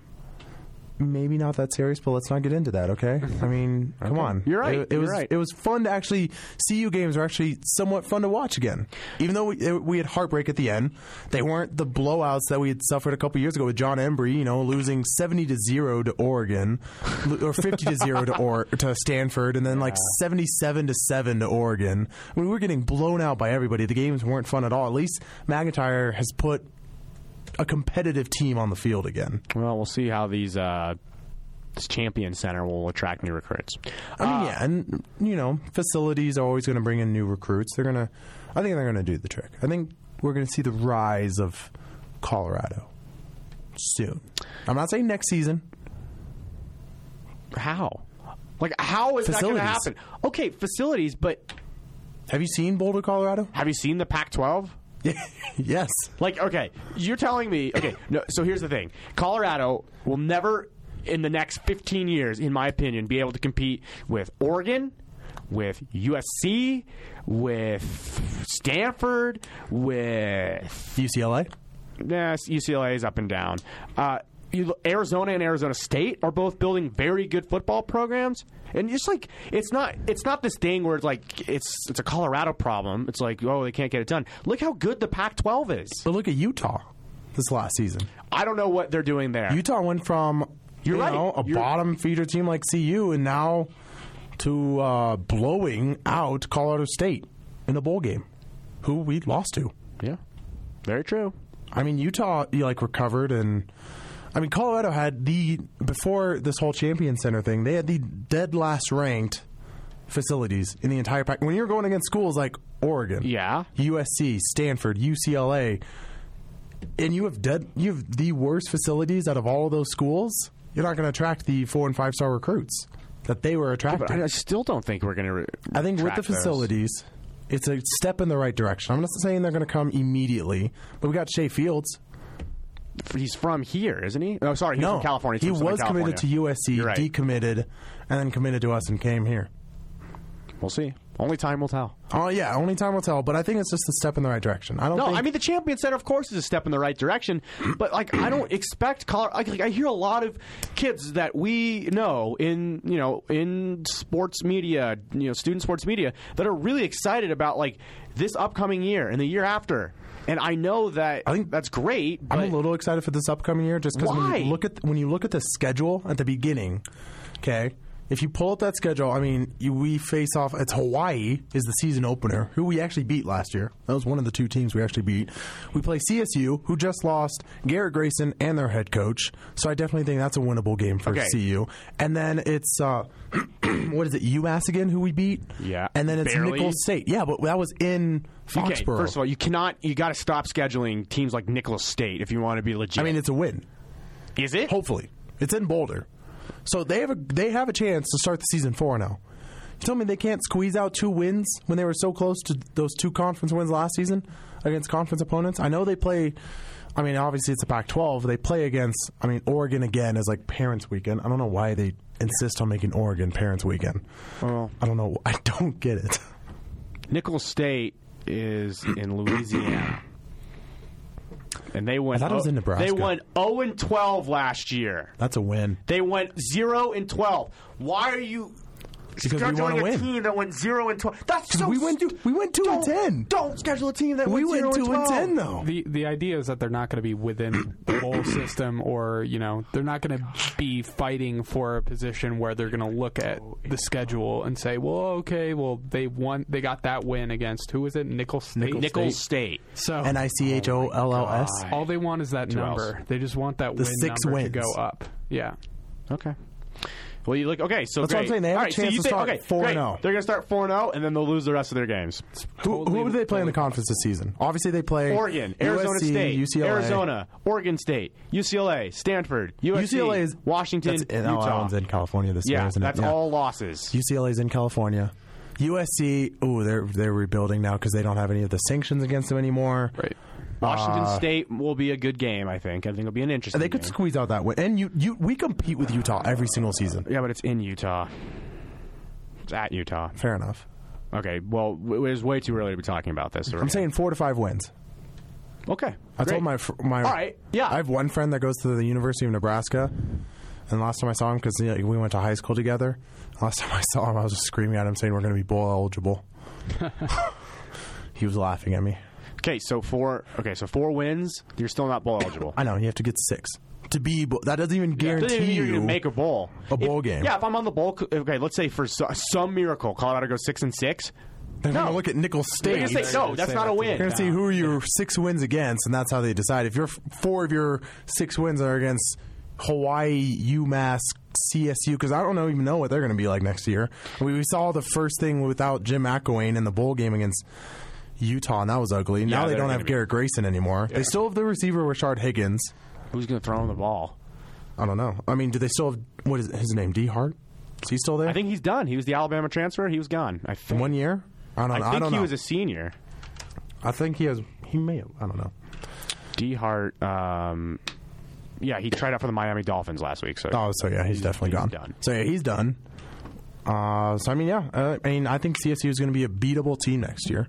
Maybe not that serious, but let's not get into that, okay? I mean, come on. You're right, It, it you're was right. it was fun to actually CU games are actually somewhat fun to watch again. Even though we, it- we had heartbreak at the end, they weren't the blowouts that we had suffered a couple years ago with Jon Embree, you know, losing 70 to 0 to Oregon or 50 to 0 to or to Stanford and then like 77 to 7 to Oregon. I mean, we were getting blown out by everybody. The games weren't fun at all. At least MacIntyre has put a competitive team on the field again. Well, we'll see how these uh, this champion center will attract new recruits. I mean, Uh, yeah, and you know, facilities are always going to bring in new recruits. They're gonna, I think they're going to do the trick. I think we're going to see the rise of Colorado soon. I'm not saying next season. How? Like, how is that going to happen? Okay, facilities, but Have you seen Boulder, Colorado? have you seen the Pac-12? yes. Like, okay, you're telling me, okay, no, so here's the thing Colorado will never, in the next 15 years, in my opinion, be able to compete with Oregon, with USC, with Stanford, with UCLA. Yes, UCLA is up and down. Uh, you, Arizona and Arizona State are both building very good football programs, and just like it's not it's not this thing where it's like it's it's a Colorado problem. It's like oh they can't get it done. Look how good the Pac-12 is. But look at Utah this last season. I don't know what they're doing there. Utah went from You're you right. know, a You're- bottom feeder team like CU, and now to uh, blowing out Colorado State in a bowl game, who we lost to. yeah, very true. I mean, Utah you like recovered, and I mean Colorado had the before this whole Champion Center thing. They had the dead last ranked facilities in the entire pack. When you're going against schools like Oregon, Yeah. USC, Stanford, UCLA, and you have dead, you have the worst facilities out of all of those schools. You're not going to attract the four and five star recruits that they were attracting. But I still don't think we're going to. Re- I think with the those. facilities, it's a step in the right direction. I'm not saying they're going to come immediately, but we got Shay Fields. He's from here, isn't he? Oh, sorry, he's no, from California. He's he from was committed to USC, right. decommitted, and then committed to us and came here. We'll see. Only time will tell. Oh yeah, only time will tell. But I think it's just a step in the right direction. I don't. No, think, I mean the Champion Center, of course, is a step in the right direction. But like, I don't expect Colorado. Like, like, I hear a lot of kids that we know in you know in sports media, you know, student sports media, that are really excited about like this upcoming year and the year after. And I know that I think- that's great. I'm a little excited for this upcoming year just because when Why? you look at when you look at the schedule at the beginning, okay. If you pull up that schedule, I mean, you, we face off. It's Hawaii is the season opener, who we actually beat last year. That was one of the two teams we actually beat. We play CSU, who just lost Garrett Grayson and their head coach. So I definitely think that's a winnable game for Okay. CU. And then it's uh, what is it? UMass again, who we beat. Yeah. And then it's Barely. Nicholls State. Yeah, but that was in Okay, Foxborough. first of all, you cannot. You got to stop scheduling teams like Nicholas State if you want to be legit. I mean, it's a win. is it? Hopefully, it's in Boulder, so they have a they have a chance to start the season four now. Oh. You tell me they can't squeeze out two wins when they were so close to those two conference wins last season against conference opponents. I know they play. I mean, obviously it's a Pac-12. They play against. I mean, Oregon again is like Parents Weekend. I don't know why they insist on making Oregon Parents Weekend. Well, I don't know. I don't get it. Nicholls State is in Louisiana. And they went I thought it was in oh, Nebraska. They went 0 and 12 last year. That's a win. They went 0 and 12. Why are you Because we scheduling wanna a win. team that went 0 and 12? That's so we went stu- we went two and ten. Don't schedule a team that We went 0 went two and 12. ten though. The the idea is that they're not going to be within the bowl system, or you know, they're not going to be fighting for a position where they're going to look at the schedule and say, well, okay, well they won, they got that win against who was it, Nicholls State. Nicholls State. So N i c h o oh l l s. all they want is that number. They just want that The win six number wins. to go up. Yeah. Okay. Well, you look okay. So That's what I'm saying. They have All a right, so chance you to think- start okay, 4 and 0. They're going to start four and zero, and then they'll lose the rest of their games. Who, Totally- who do they play in the conference this season? Obviously, they play Oregon, Arizona USC, State, UCLA. Arizona, Oregon State, UCLA, Stanford, USC, UCLA is Washington, That's, and, oh, that Utah. one's in California this year, yeah, isn't that's it? Yeah. all losses. UCLA's in California. USC, ooh, they're they're rebuilding now because they don't have any of the sanctions against them anymore. Right. Washington Uh, State will be a good game. I think. I think it'll be an interesting. Game. They could game. squeeze out that win, and you, you we compete with Utah every single season. Yeah, but it's in Utah. It's at Utah. Fair enough. Okay. Well, it was way too early to be talking about this. I'm saying four to five wins. Okay. I great. told my fr- my All right, yeah. I have one friend that goes to the University of Nebraska, and last time I saw him because we went to high school together. Last time I saw him, I was just screaming at him saying we're going to be bowl eligible. he was laughing at me. Okay, so four. Okay, so four wins. You're still not bowl eligible. I know you have to get six to be. bo- That doesn't even guarantee you're you to make a bowl. a bowl If- game. Yeah, if I'm on the bowl. Okay, let's say for so, some miracle, Colorado goes six and six. They're going to look at They're State. say, no, that's not a win. They're going to see who are your six wins against, and that's how they decide. If your four of your six wins are against Hawaii, UMass, CSU because I don't know even know what they're going to be like next year. We, we saw the first thing without Jim McElwain in the bowl game against Utah, and that was ugly. now they they're don't gonna have be- Garrett Grayson anymore. They still have the receiver Rashard Higgins. Who's going to throw him the ball? I don't know. I mean, do they still have what is his name? Dee Hart? Is he still there? I think he's done. He was the Alabama transfer. He was gone. I think. one year. I don't. know. I think don't he know. was a senior. I think he has. He may have. I don't know. Dee Hart. Um, yeah, he tried out for the Miami Dolphins last week. So Oh, so yeah, he's, definitely he's gone. done. So yeah, he's done. Uh, so I mean, yeah, uh, I mean, I think CSU is going to be a beatable team next year.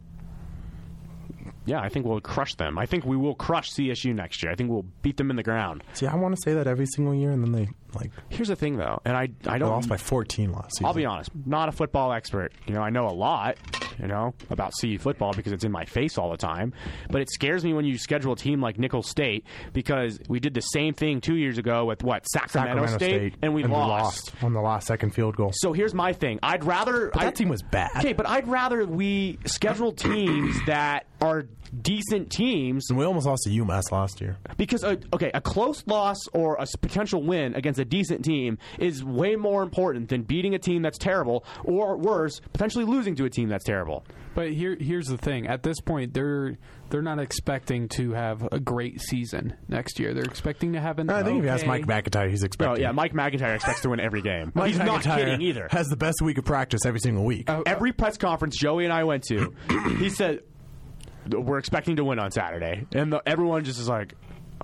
Yeah, I think we'll crush them. I think we will crush CSU next year. I think we'll beat them in the ground. See, I want to say that every single year, and then they like Here's the thing, though, and I I don't. lost by 14 last season. I'll be honest, not a football expert. You know, I know a lot, you know, about CU football because it's in my face all the time. But it scares me when you schedule a team like Nicholls State because we did the same thing two years ago with what Sacramento, Sacramento State, and we lost. on the last second field goal. So here's my thing. I'd rather I- that team was bad. Okay, but I'd rather we schedule teams that are decent teams And we almost lost to UMass last year. because a, okay, a close loss or a potential win against a decent team is way more important than beating a team that's terrible or worse, potentially losing to a team that's terrible. But here, here's the thing. At this point, they're they're not expecting to have a great season next year. They're expecting to have an. I think if you ask Mike MacIntyre, he's expecting. Oh yeah, Mike MacIntyre expects to win every game. Mike He's not MacIntyre kidding either. Has the best week of practice every single week. Oh, every press conference Joey and I went to, he said, "We're expecting to win on Saturday," and the, everyone just is like,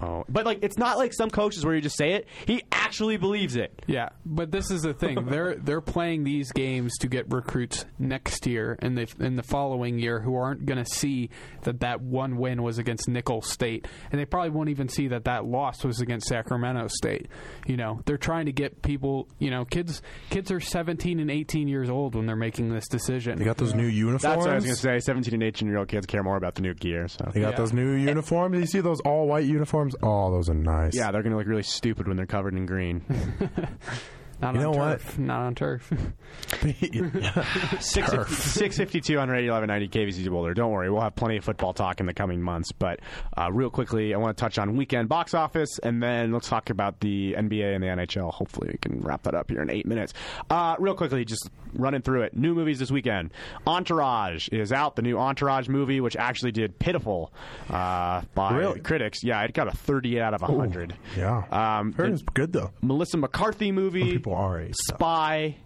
"Oh." But like, it's not like some coaches where you just say it. He actually believes it. Yeah, but this is the thing. they're they're playing these games to get recruits next year and the in the following year who aren't going to see that that one win was against Nicholls State, and they probably won't even see that that loss was against Sacramento State. You know, they're trying to get people. You know, kids kids are 17 and 18 years old when they're making this decision. they got those new uniforms. That's what I was going to say. 17 and 18 year old kids care more about the new gear. So They got Yeah. those new uniforms. You see those all white uniforms? Oh, those are nice. yeah, they're going to look really stupid when they're covered in green. not You on know what? turf. Not on turf. Six six fifty two on Radio Eleven Ninety KVC Boulder. Don't worry, we'll have plenty of football talk in the coming months. But uh, real quickly, I want to touch on weekend box office, and then let's talk about the NBA and the NHL. Hopefully, we can wrap that up here in eight minutes. Uh, real quickly, just running through it. New movies this weekend. Entourage is out. The new Entourage movie, which actually did pitiful uh, by Really? critics. Yeah, it got a thirty out of hundred. yeah. Um, Heard the it's good though. Melissa McCarthy movie. People are age. so. Spy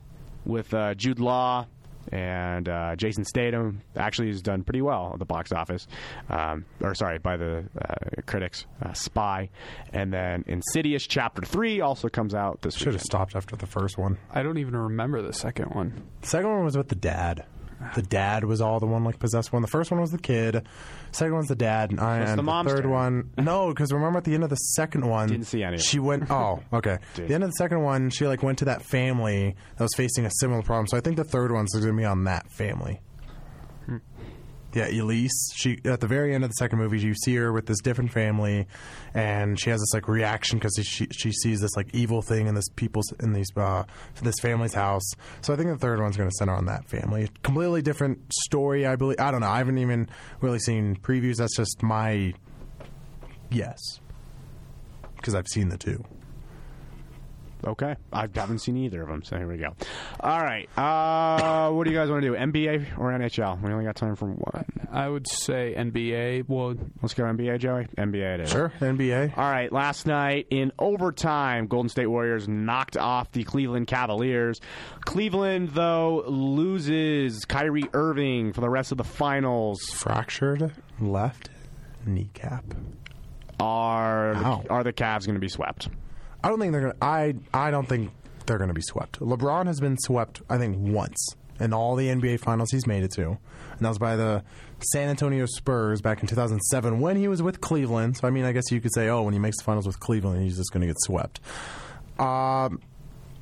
with uh, Jude Law and uh, Jason Statham actually has done pretty well at the box office. Um, or sorry, by the uh, critics. Uh, Spy, and then Insidious Chapter Three also comes out this Should have stopped after the first one. I don't even remember the second one. The second one was with the dad. The dad was all the one like possessed one. The first one was the kid. Second one's the dad, and, I, it's and the mom's third turn. one. No, because remember at the end of the second one, Didn't see any of it. She went. Oh, okay. The end of the second one, she like went to that family that was facing a similar problem. So I think the third one's going to be on that family. Yeah, Elise. She at the very end of the second movie, you see her with this different family, and she has this like reaction because she she sees this like evil thing in this people's in these uh, this family's house. So I think the third one's going to center on that family. Completely different story, I believe. I don't know. I haven't even really seen previews. That's just my yes because I've seen the two. Okay, I haven't seen either of them, so here we go. All right, uh, what do you guys want to do? NBA or NHL? We only got time for one. I would say NBA. Well, Let's go NBA, Joey. NBA it is. Sure, NBA. All right, last night in overtime, Golden State Warriors knocked off the Cleveland Cavaliers. Cleveland, though, loses Kyrie Irving for the rest of the finals. Fractured left kneecap. Are Ow. are the Cavs going to be swept? I don't think they're gonna. I I don't think they're gonna be swept. LeBron has been swept, I think, once in all the NBA finals he's made it to, and that was by the San Antonio Spurs back in 2007 when he was with Cleveland. So I mean, I guess you could say, oh, when he makes the finals with Cleveland, he's just gonna get swept. Um,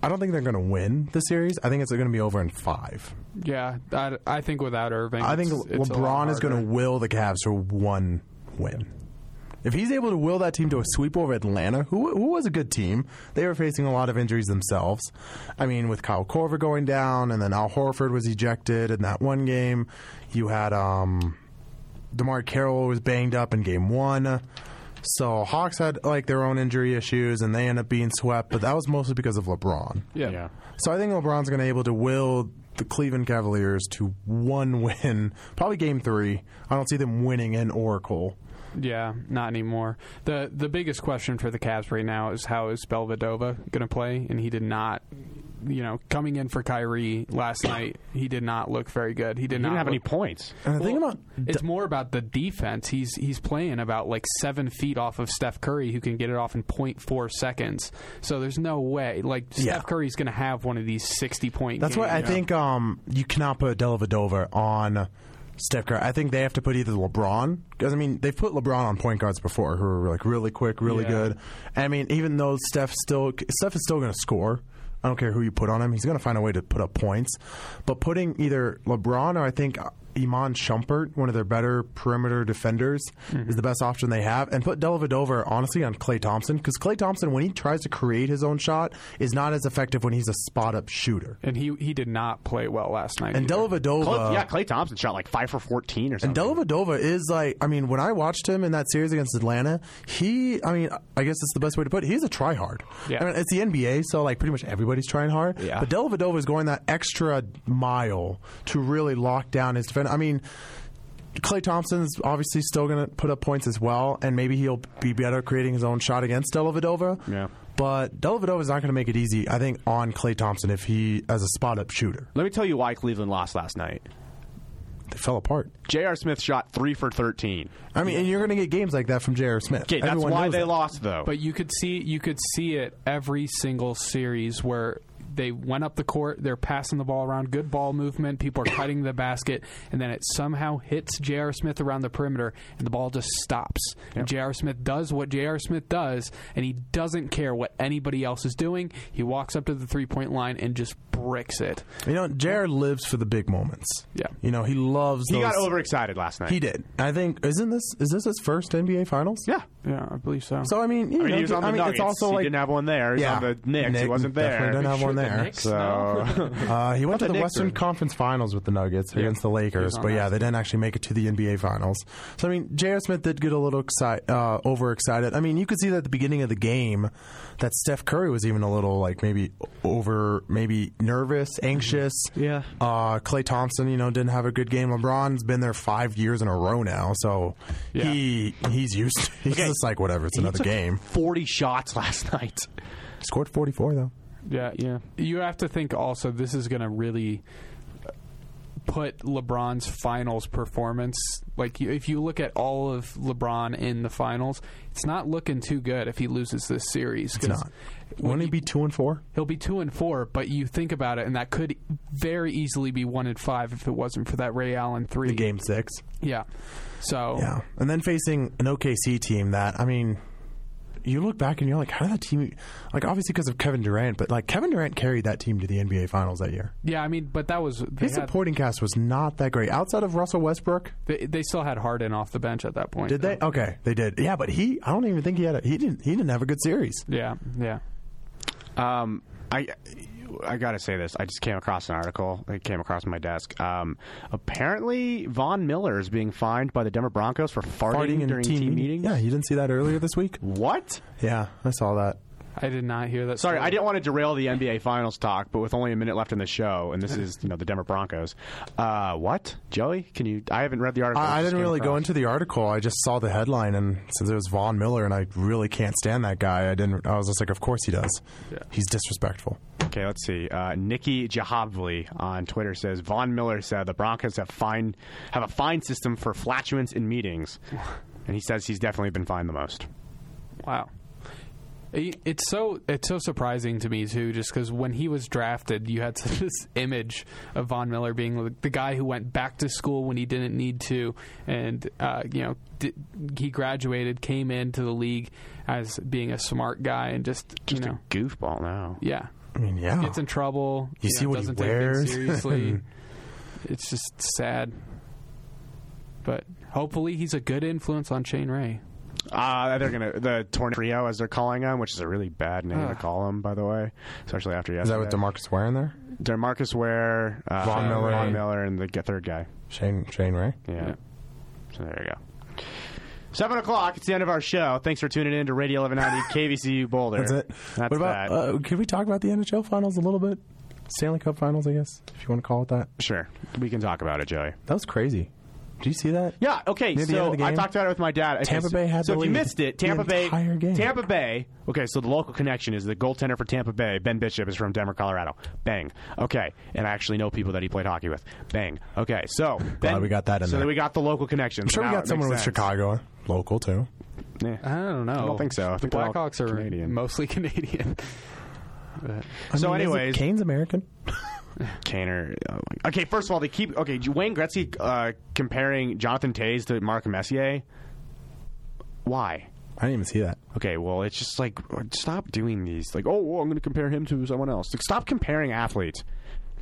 I don't think they're gonna win the series. I think it's gonna be over in five. yeah, I, I think without Irving, I think it's- it's a lot LeBron is going to will the Cavs for one win. If he's able to will that team to a sweep over Atlanta, who who was a good team, they were facing a lot of injuries themselves. I mean, with Kyle Korver going down, and then Al Horford was ejected in that one game. You had um, DeMarre Carroll was banged up in game one. So Hawks had like their own injury issues, and they end up being swept. But that was mostly because of LeBron. Yeah. Yeah. So I think LeBron's going to be able to will the Cleveland Cavaliers to one win, probably Game Three. I don't see them winning in Oracle. Yeah, not anymore. the The biggest question for the Cavs right now is how is Dellavedova going to play? And he did not, you know, coming in for Kyrie last night, he did not look very good. He did He not didn't have look- any points. And the thing Well, about it's more about the defense. He's he's playing about like seven feet off of Steph Curry, who can get it off in 0.4 seconds. So there's no way. Like Steph Yeah. Curry's going to have one of these sixty point. That's games. why I think um, you cannot put Dellavedova on Steph Curry. I think they have to put either LeBron because I mean they've put LeBron on point guards before who are like really quick, really Yeah. good. And I mean even though Steph still Steph is still going to score. I don't care who you put on him; he's going to find a way to put up points. But putting either LeBron or I think Iman Shumpert, one of their better perimeter defenders, mm-hmm. is the best option they have. And put Dellavedova honestly on Klay Thompson because Klay Thompson, when he tries to create his own shot, is not as effective when he's a spot up shooter. and he he did not play well last night. And either. Dellavedova, Klay, yeah, Klay Thompson shot like five for fourteen or something. and something. Dellavedova is like, I mean, when I watched him in that series against Atlanta, he, I mean, I guess it's the best way to put it. He's a tryhard. Yeah. I mean, it's the NBA, so like pretty much everybody's trying hard. Yeah. But Dellavedova is going that extra mile to really lock down his defense. I mean. Klay Thompson's obviously still going to put up points as well, and maybe he'll be better creating his own shot against Dellavedova. Yeah. But Dellavedova is not going to make it easy, I think, on Klay Thompson if he as a spot up shooter. Let me tell you why Cleveland lost last night. They fell apart. J.R. Smith shot three for thirteen. I mean, and you're going to get games like that from J.R. Smith. Okay, that's Everyone why they that. lost though. But you could see you could see it every single series where they went up the court, they're passing the ball around, good ball movement, people are cutting the basket, and then it somehow hits J.R. Smith around the perimeter, and the ball just stops. And J.R. Smith does what J.R. Smith does, and he doesn't care what anybody else is doing. He walks up to the three point line and just bricks it. You know, Jared lives for the big moments. Yeah. You know, he loves. he got overexcited last night. He did. I think. Isn't this? Is this his first NBA Finals? Yeah. Yeah, I believe so. So I mean, you I mean, know, he was on the I mean, Nuggets. it's also he like didn't have one there. He was yeah, on the Knicks. he wasn't there. Definitely didn't have one the there. Knicks- So Uh, he went to the the Knicks Western are- Conference Finals with the Nuggets against the Lakers, on but yeah, that. they didn't actually make it to the NBA Finals. So I mean, J.R. Smith did get a little exci- uh, overexcited. I mean, you could see that at the beginning of the game that Steph Curry was even a little like maybe over, maybe nervous, anxious. Yeah. Uh, Klay Thompson, you know, didn't have a good game. LeBron's been there five years in a row now, so Yeah. he he's used. To, he's just like whatever. It's He another took game. Forty shots last night. Scored forty four though. Yeah, yeah. You have to think also this is going to really put LeBron's finals performance like if you look at all of LeBron in the finals, it's not looking too good if he loses this series. It's 'cause not. when Wouldn't he you- be two and four? He'll be two and four, but you think about it, and that could very easily be one and five if it wasn't for that Ray Allen three. The game six. Yeah. So Yeah, and then facing an OKC team that I mean, you look back and you're like, how did that team? Like obviously because of Kevin Durant, but like Kevin Durant carried that team to the NBA Finals that year. yeah, I mean, but that was they, His had, supporting cast was not that great outside of Russell Westbrook. they, they still had Harden off the bench at that point. Did they? Okay, they did. Yeah, but he, I don't even think he had. A, he didn't. He didn't have a good series. Yeah, yeah. Um, I I gotta say this. I just came across an article. It came across my desk. Um, apparently, Von Miller is being fined by the Denver Broncos for farting, in during team, meetings. Yeah, you didn't see that earlier this week. What? Yeah, I saw that. I did not hear that. Sorry, story. I didn't want to derail the NBA Finals talk, but with only a minute left in the show, and this is you know the Denver Broncos. Uh, what, Joey? Can you? I haven't read the article. I, I didn't came really go into the article. I just saw the headline, and since it was Von Miller, and I really can't stand that guy, I didn't. I was just like, of course he does. Yeah. He's disrespectful. Okay, let's see. Uh, Nicki Jhabvala on Twitter says Von Miller said the Broncos have fine have a fine system for flatulence in meetings, and he says he's definitely been fined the most. Wow. It's so it's so surprising to me too, just because when he was drafted, you had this image of Von Miller being the- guy who went back to school when he didn't need to, and uh, you know he graduated, came into the league as being a smart guy, and just, Just you know, a goofball now. yeah, I mean, yeah. gets in trouble. You see know, what he doesn't take wears. things seriously. it's just sad, but hopefully he's a good influence on Shane Ray. Uh, they're gonna the tornado trio as they're calling him, which is a really bad name to call him, by the way, especially after yesterday. Is that yesterday. with Demarcus Ware in there? Demarcus Ware, uh, Von Miller. Von Miller, and the third guy. Shane Shane Ray. Yeah. Yeah. So there you go. Seven o'clock. It's the end of our show. Thanks for tuning in to Radio 1190 KVCU Boulder. That's it. That's what about? that. Uh, can we talk about the NHL finals a little bit? Stanley Cup finals, I guess, if you want to call it that. sure, we can talk about it, Joey. That was crazy. Did you see that? Yeah. Okay. Near so I talked about it with my dad. Tampa Bay had So the if you missed it, Tampa Bay. entire game. Tampa Bay. Okay. So the local connection is the goaltender for Tampa Bay. Ben Bishop is from Denver, Colorado. Bang. Okay. And I actually know people that he played hockey with. Bang. Okay. So then we got that in so there. then we got the local connection. I'm sure we got someone with Chicago, local too. Yeah. I don't know. I don't think so. I The think they're all Blackhawks are Canadian. mostly Canadian. But- I So mean, is it- anyways- Kane's American. Kaner. oh my- okay, first of all, they keep okay. Wayne Gretzky uh, comparing Jonathan Toews to Mark Messier. Why? I didn't even see that. Okay, well, it's just like stop doing these. Like, oh, well, I'm going to compare him to someone else. Like, stop comparing athletes.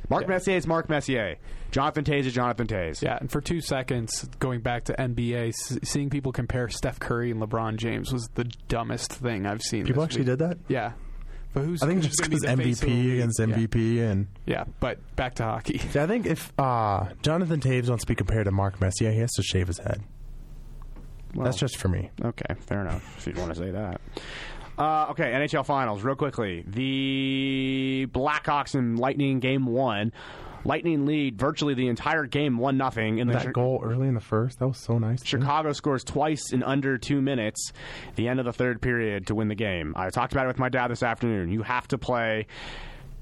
Mark Messier is Mark Messier. Jonathan Toews is Jonathan Toews. yeah, and for two seconds, going back to NBA, s- seeing people compare Steph Curry and LeBron James was the dumbest thing I've seen. People this actually week. did that. Yeah. But who's I think who's just gonna be because the face MVP against Yeah. MVP, and Yeah, but back to hockey. See, I think if uh, Jonathan Toews wants to be compared to Mark Messier, he has to shave his head. Well, That's just for me. okay. Fair enough. If you want to say that. Uh, okay, NHL Finals, real quickly. The Blackhawks and Lightning game one. Lightning lead virtually the entire game, one nothing. In the That goal early in the first, that was so nice. Chicago scores twice in under two minutes, the end of the third period to win the game. I talked about it with my dad this afternoon. You have to play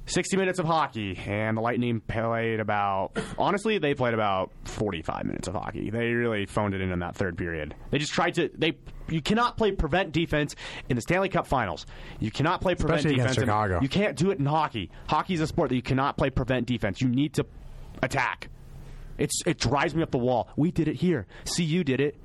60 minutes of hockey, and the Lightning played about, honestly, they played about 45 minutes of hockey. They really phoned it in in that third period. They just tried to, they, you cannot play prevent defense in the Stanley Cup finals. You cannot play prevent Especially defense. against in- Chicago. you can't do it in hockey. Hockey is a sport that you cannot play prevent defense. You need to attack. It's it drives me up the wall. We did it here. CU did it.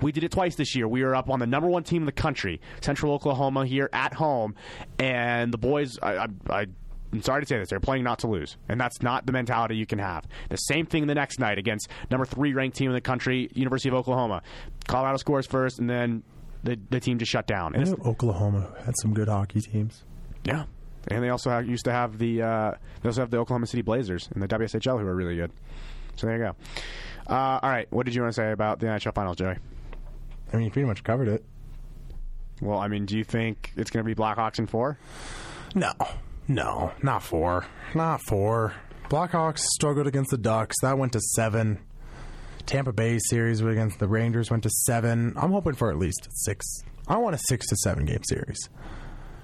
We did it twice this year. We were up on the number one team in the country, Central Oklahoma, here at home, and the boys. I, I, I I'm sorry to say this, they're playing not to lose, and that's not the mentality you can have. The same thing the next night against number three ranked team in the country, University of Oklahoma. Colorado scores first, and then the the team just shut down. I And Oklahoma had some good hockey teams. yeah, and they also have, used to have the uh, they also have the Oklahoma City Blazers in the WSHL who are really good. So there you go. Uh, all right, what did you want to say about the NHL Finals, Joey? I mean, you pretty much covered it. Well, I mean, do you think it's going to be Blackhawks in four? No, no, not four, not four. Blackhawks struggled against the Ducks. That went to seven. Tampa Bay series against the Rangers went to seven. I'm hoping for at least six. I want a six to seven game series.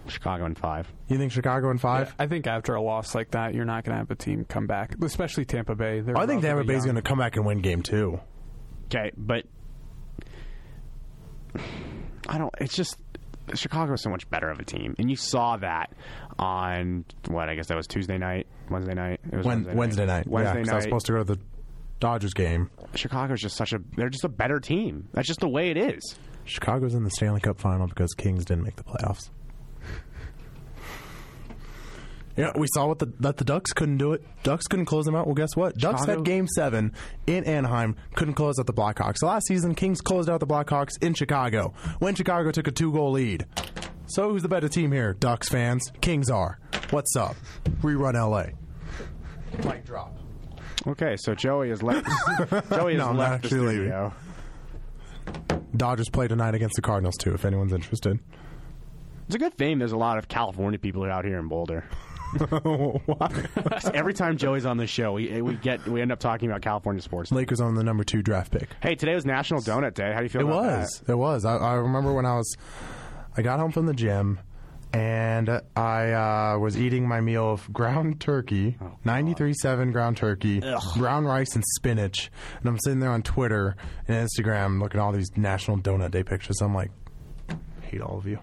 Chicago in five. You think Chicago in five? I think after a loss like that, you're not going to have a team come back, especially Tampa Bay. They're I think Tampa relatively Bay's going to come back and win game two. Okay, but I don't. It's just Chicago is so much better of a team, and you saw that on what I guess that was Tuesday night, Wednesday night. It was When, Wednesday night. Wednesday yeah, night. I was supposed to go to the Dodgers game. Chicago's just such a. They're just a better team. That's just the way it is. Chicago's in the Stanley Cup final because Kings didn't make the playoffs. Yeah, we saw what the that the Ducks couldn't do it. Ducks couldn't close them out. Well, guess what? Ducks Chicago- had Game Seven in Anaheim, couldn't close out the Blackhawks. Last season, Kings closed out the Blackhawks in Chicago when Chicago took a two goal lead. So who's the better team here, Ducks fans? Kings are. What's up? Rerun LA. Mic drop. Okay, so Joey is left. Joey has No, I'm left the actually leaving. studio. Dodgers play tonight against the Cardinals too. If anyone's interested. It's a good thing there's a lot of California people out here in Boulder. Every time Joey's on the show, we we get we end up talking about California sports. Lakers on the number two draft pick. Hey, today was National Donut Day. How do you feel about It about was. It was. I, I remember when I was, I got home from the gym, and I uh, was eating my meal of ground turkey, three seven ground turkey, brown rice and spinach, and I'm sitting there on Twitter and Instagram looking at all these National Donut Day pictures. I'm like, hate all of you.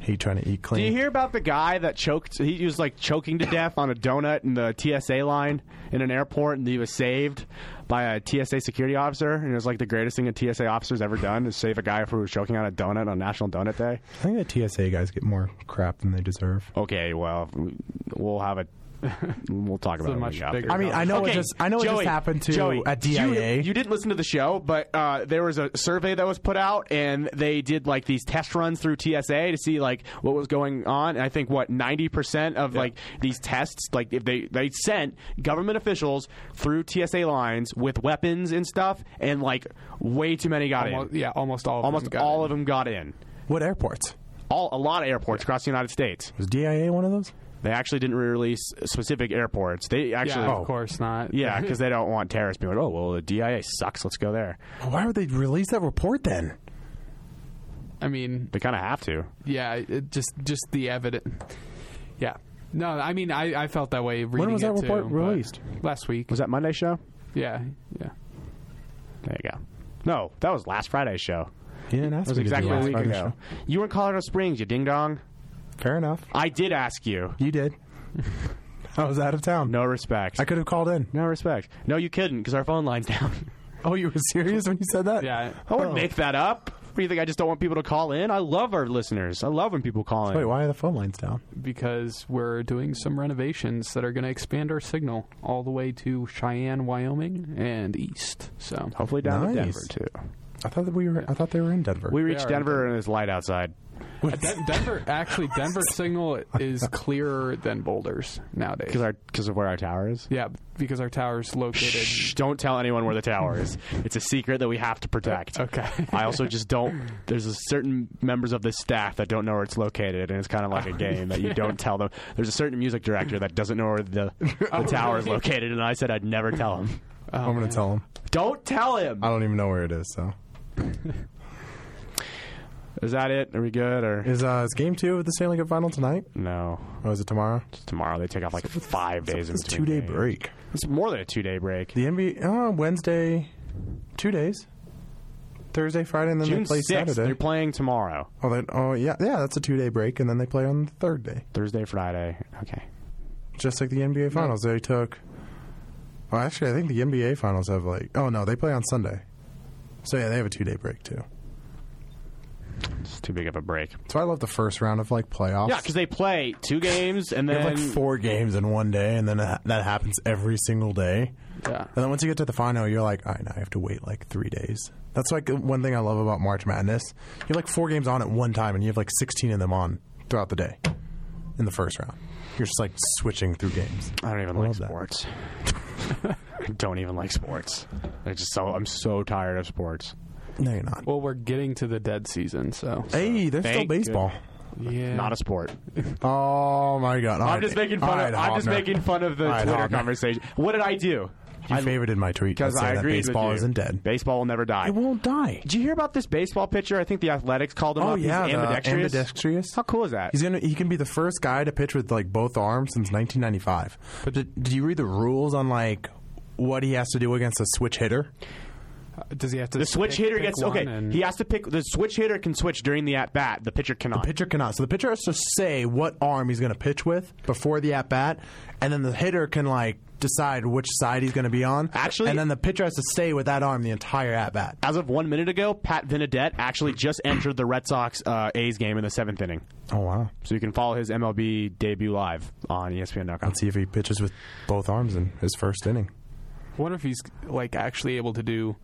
Hate trying to eat clean. Do you hear about the guy that choked? He was like choking to death on a donut in the TSA line in an airport, and he was saved by a TSA security officer. And it was like the greatest thing a TSA officer's ever done is save a guy who was choking on a donut on National Donut Day. I think the TSA guys get more crap than they deserve. Okay, well, we'll have a. We'll talk about a it. when much we bigger. I mean, I know Okay, it just I know it just happened to Joey, at you- DIA. You, didn't listen to the show, but uh, there was a survey that was put out, and they did like these test runs through TSA to see like what was going on. And I think what ninety percent of like these tests, like if they they sent government officials through TSA lines with weapons and stuff, and like way too many got Almost, in. yeah, almost all. Of Almost them got all in. of them got in. What airports? All a lot of airports across the United States. Was DIA one of those? They actually didn't release specific airports. They actually, Yeah, Oh. of course not. yeah, because they don't want terrorists being like, oh well, the DIA sucks. Let's go there. Why would they release that report then? I mean, They kind of have to. yeah, it just just the evidence. Yeah. No, I mean, I, I felt that way. Reading when was it that report too, but released? Last week. Was that Monday's show? Yeah, yeah. There you go. No, that was last Friday's show. Yeah, didn't That was me to do exactly a week Friday's ago. show. You were in Colorado Springs, you ding dong. Fair enough. I did ask you. You did. I was out of town. No respect. I could have called in. no respect. No, you couldn't because our phone line's down. Oh, you were serious when you said that? Yeah. Oh. I wouldn't Oh. make that up. What do you think? I just don't want people to call in. I love our listeners. I love when people call in. Wait, why are the phone lines down? because we're doing some renovations that are going to expand our signal all the way to Cheyenne, Wyoming, and east. So Hopefully down to Nice. Denver too. I thought that we were. I thought they were in Denver. We reached are in Denver and it's light outside. Den- Denver, actually, Denver signal is clearer than Boulder's nowadays. Because our because of where our tower is. yeah, because our tower's located. Shh, don't tell anyone where the tower is. It's a secret that we have to protect. Uh, okay. I also just don't. There's a certain members of the staff that don't know where it's located, and it's kind of like a oh, game that you don't tell them. There's a certain music director that doesn't know where the, the oh, tower is located, and I said I'd never tell him. Oh, I'm going to tell him. Don't tell him. I don't even know where it is. So Is that it? Are we good or is uh is game two of the Stanley Cup final tonight? no? Or is it tomorrow? It's tomorrow. They take off like five days. It's a two day games. break. It's more than a two day break. The NBA uh, Wednesday, two days. Thursday, Friday, and then June they play sixth. Saturday. They're playing tomorrow. oh, they, oh yeah, yeah. That's a two day break, and then they play on the third day. Thursday, Friday. Okay. Just like the NBA finals, they took. Well, actually, I think the NBA finals have like. Oh no, they play on Sunday. So yeah, they have a two day break too. It's too big of a break. So I love the first round of like playoffs. Yeah, because they play two games and They then have like four games in one day, and then that that happens every single day. Yeah. And then once you get to the final, you're like, all right, now I have to wait like three days. That's like one thing I love about March Madness. You have like four games on at one time, and you have like 16 of them on throughout the day in the first round. You're just like switching through games. I don't even I like love that. sports. I don't even like sports. I just so I'm so tired of sports. No, you're not. Well, we're getting to the dead season, so Hey, there's still Thank baseball. yeah. Not a sport. Oh my god! All I'm right. just making All fun right, of. I'm just Hogner. making fun of the All right, Twitter Hogner. conversation. What did I do? You favorited my tweet Because that said I that baseball with you. isn't dead. Baseball will never die. It won't die. Did you hear about this baseball pitcher? I think the Athletics called him Oh up. yeah, He's the ambidextrous. ambidextrous. How cool is that? He's gonna. He can be the first guy to pitch with like both arms since 1995. But did, did you read the rules on like what he has to do against a switch hitter? Does he have to? the switch pick- hitter pick gets okay. and- He has to pick. The switch hitter can switch during the at bat. The pitcher cannot. The pitcher cannot. So the pitcher has to say what arm he's going to pitch with before the at bat, and then the hitter can like decide which side he's going to be on. Actually- and then the pitcher has to stay with that arm the entire at bat. As of one minute ago, Pat Venditte actually just entered the Red Sox uh, A's game in the seventh inning. Oh wow! So you can follow his MLB debut live on ESPN.com. Let's see if he pitches with both arms in his first inning. I wonder if he's like actually able to do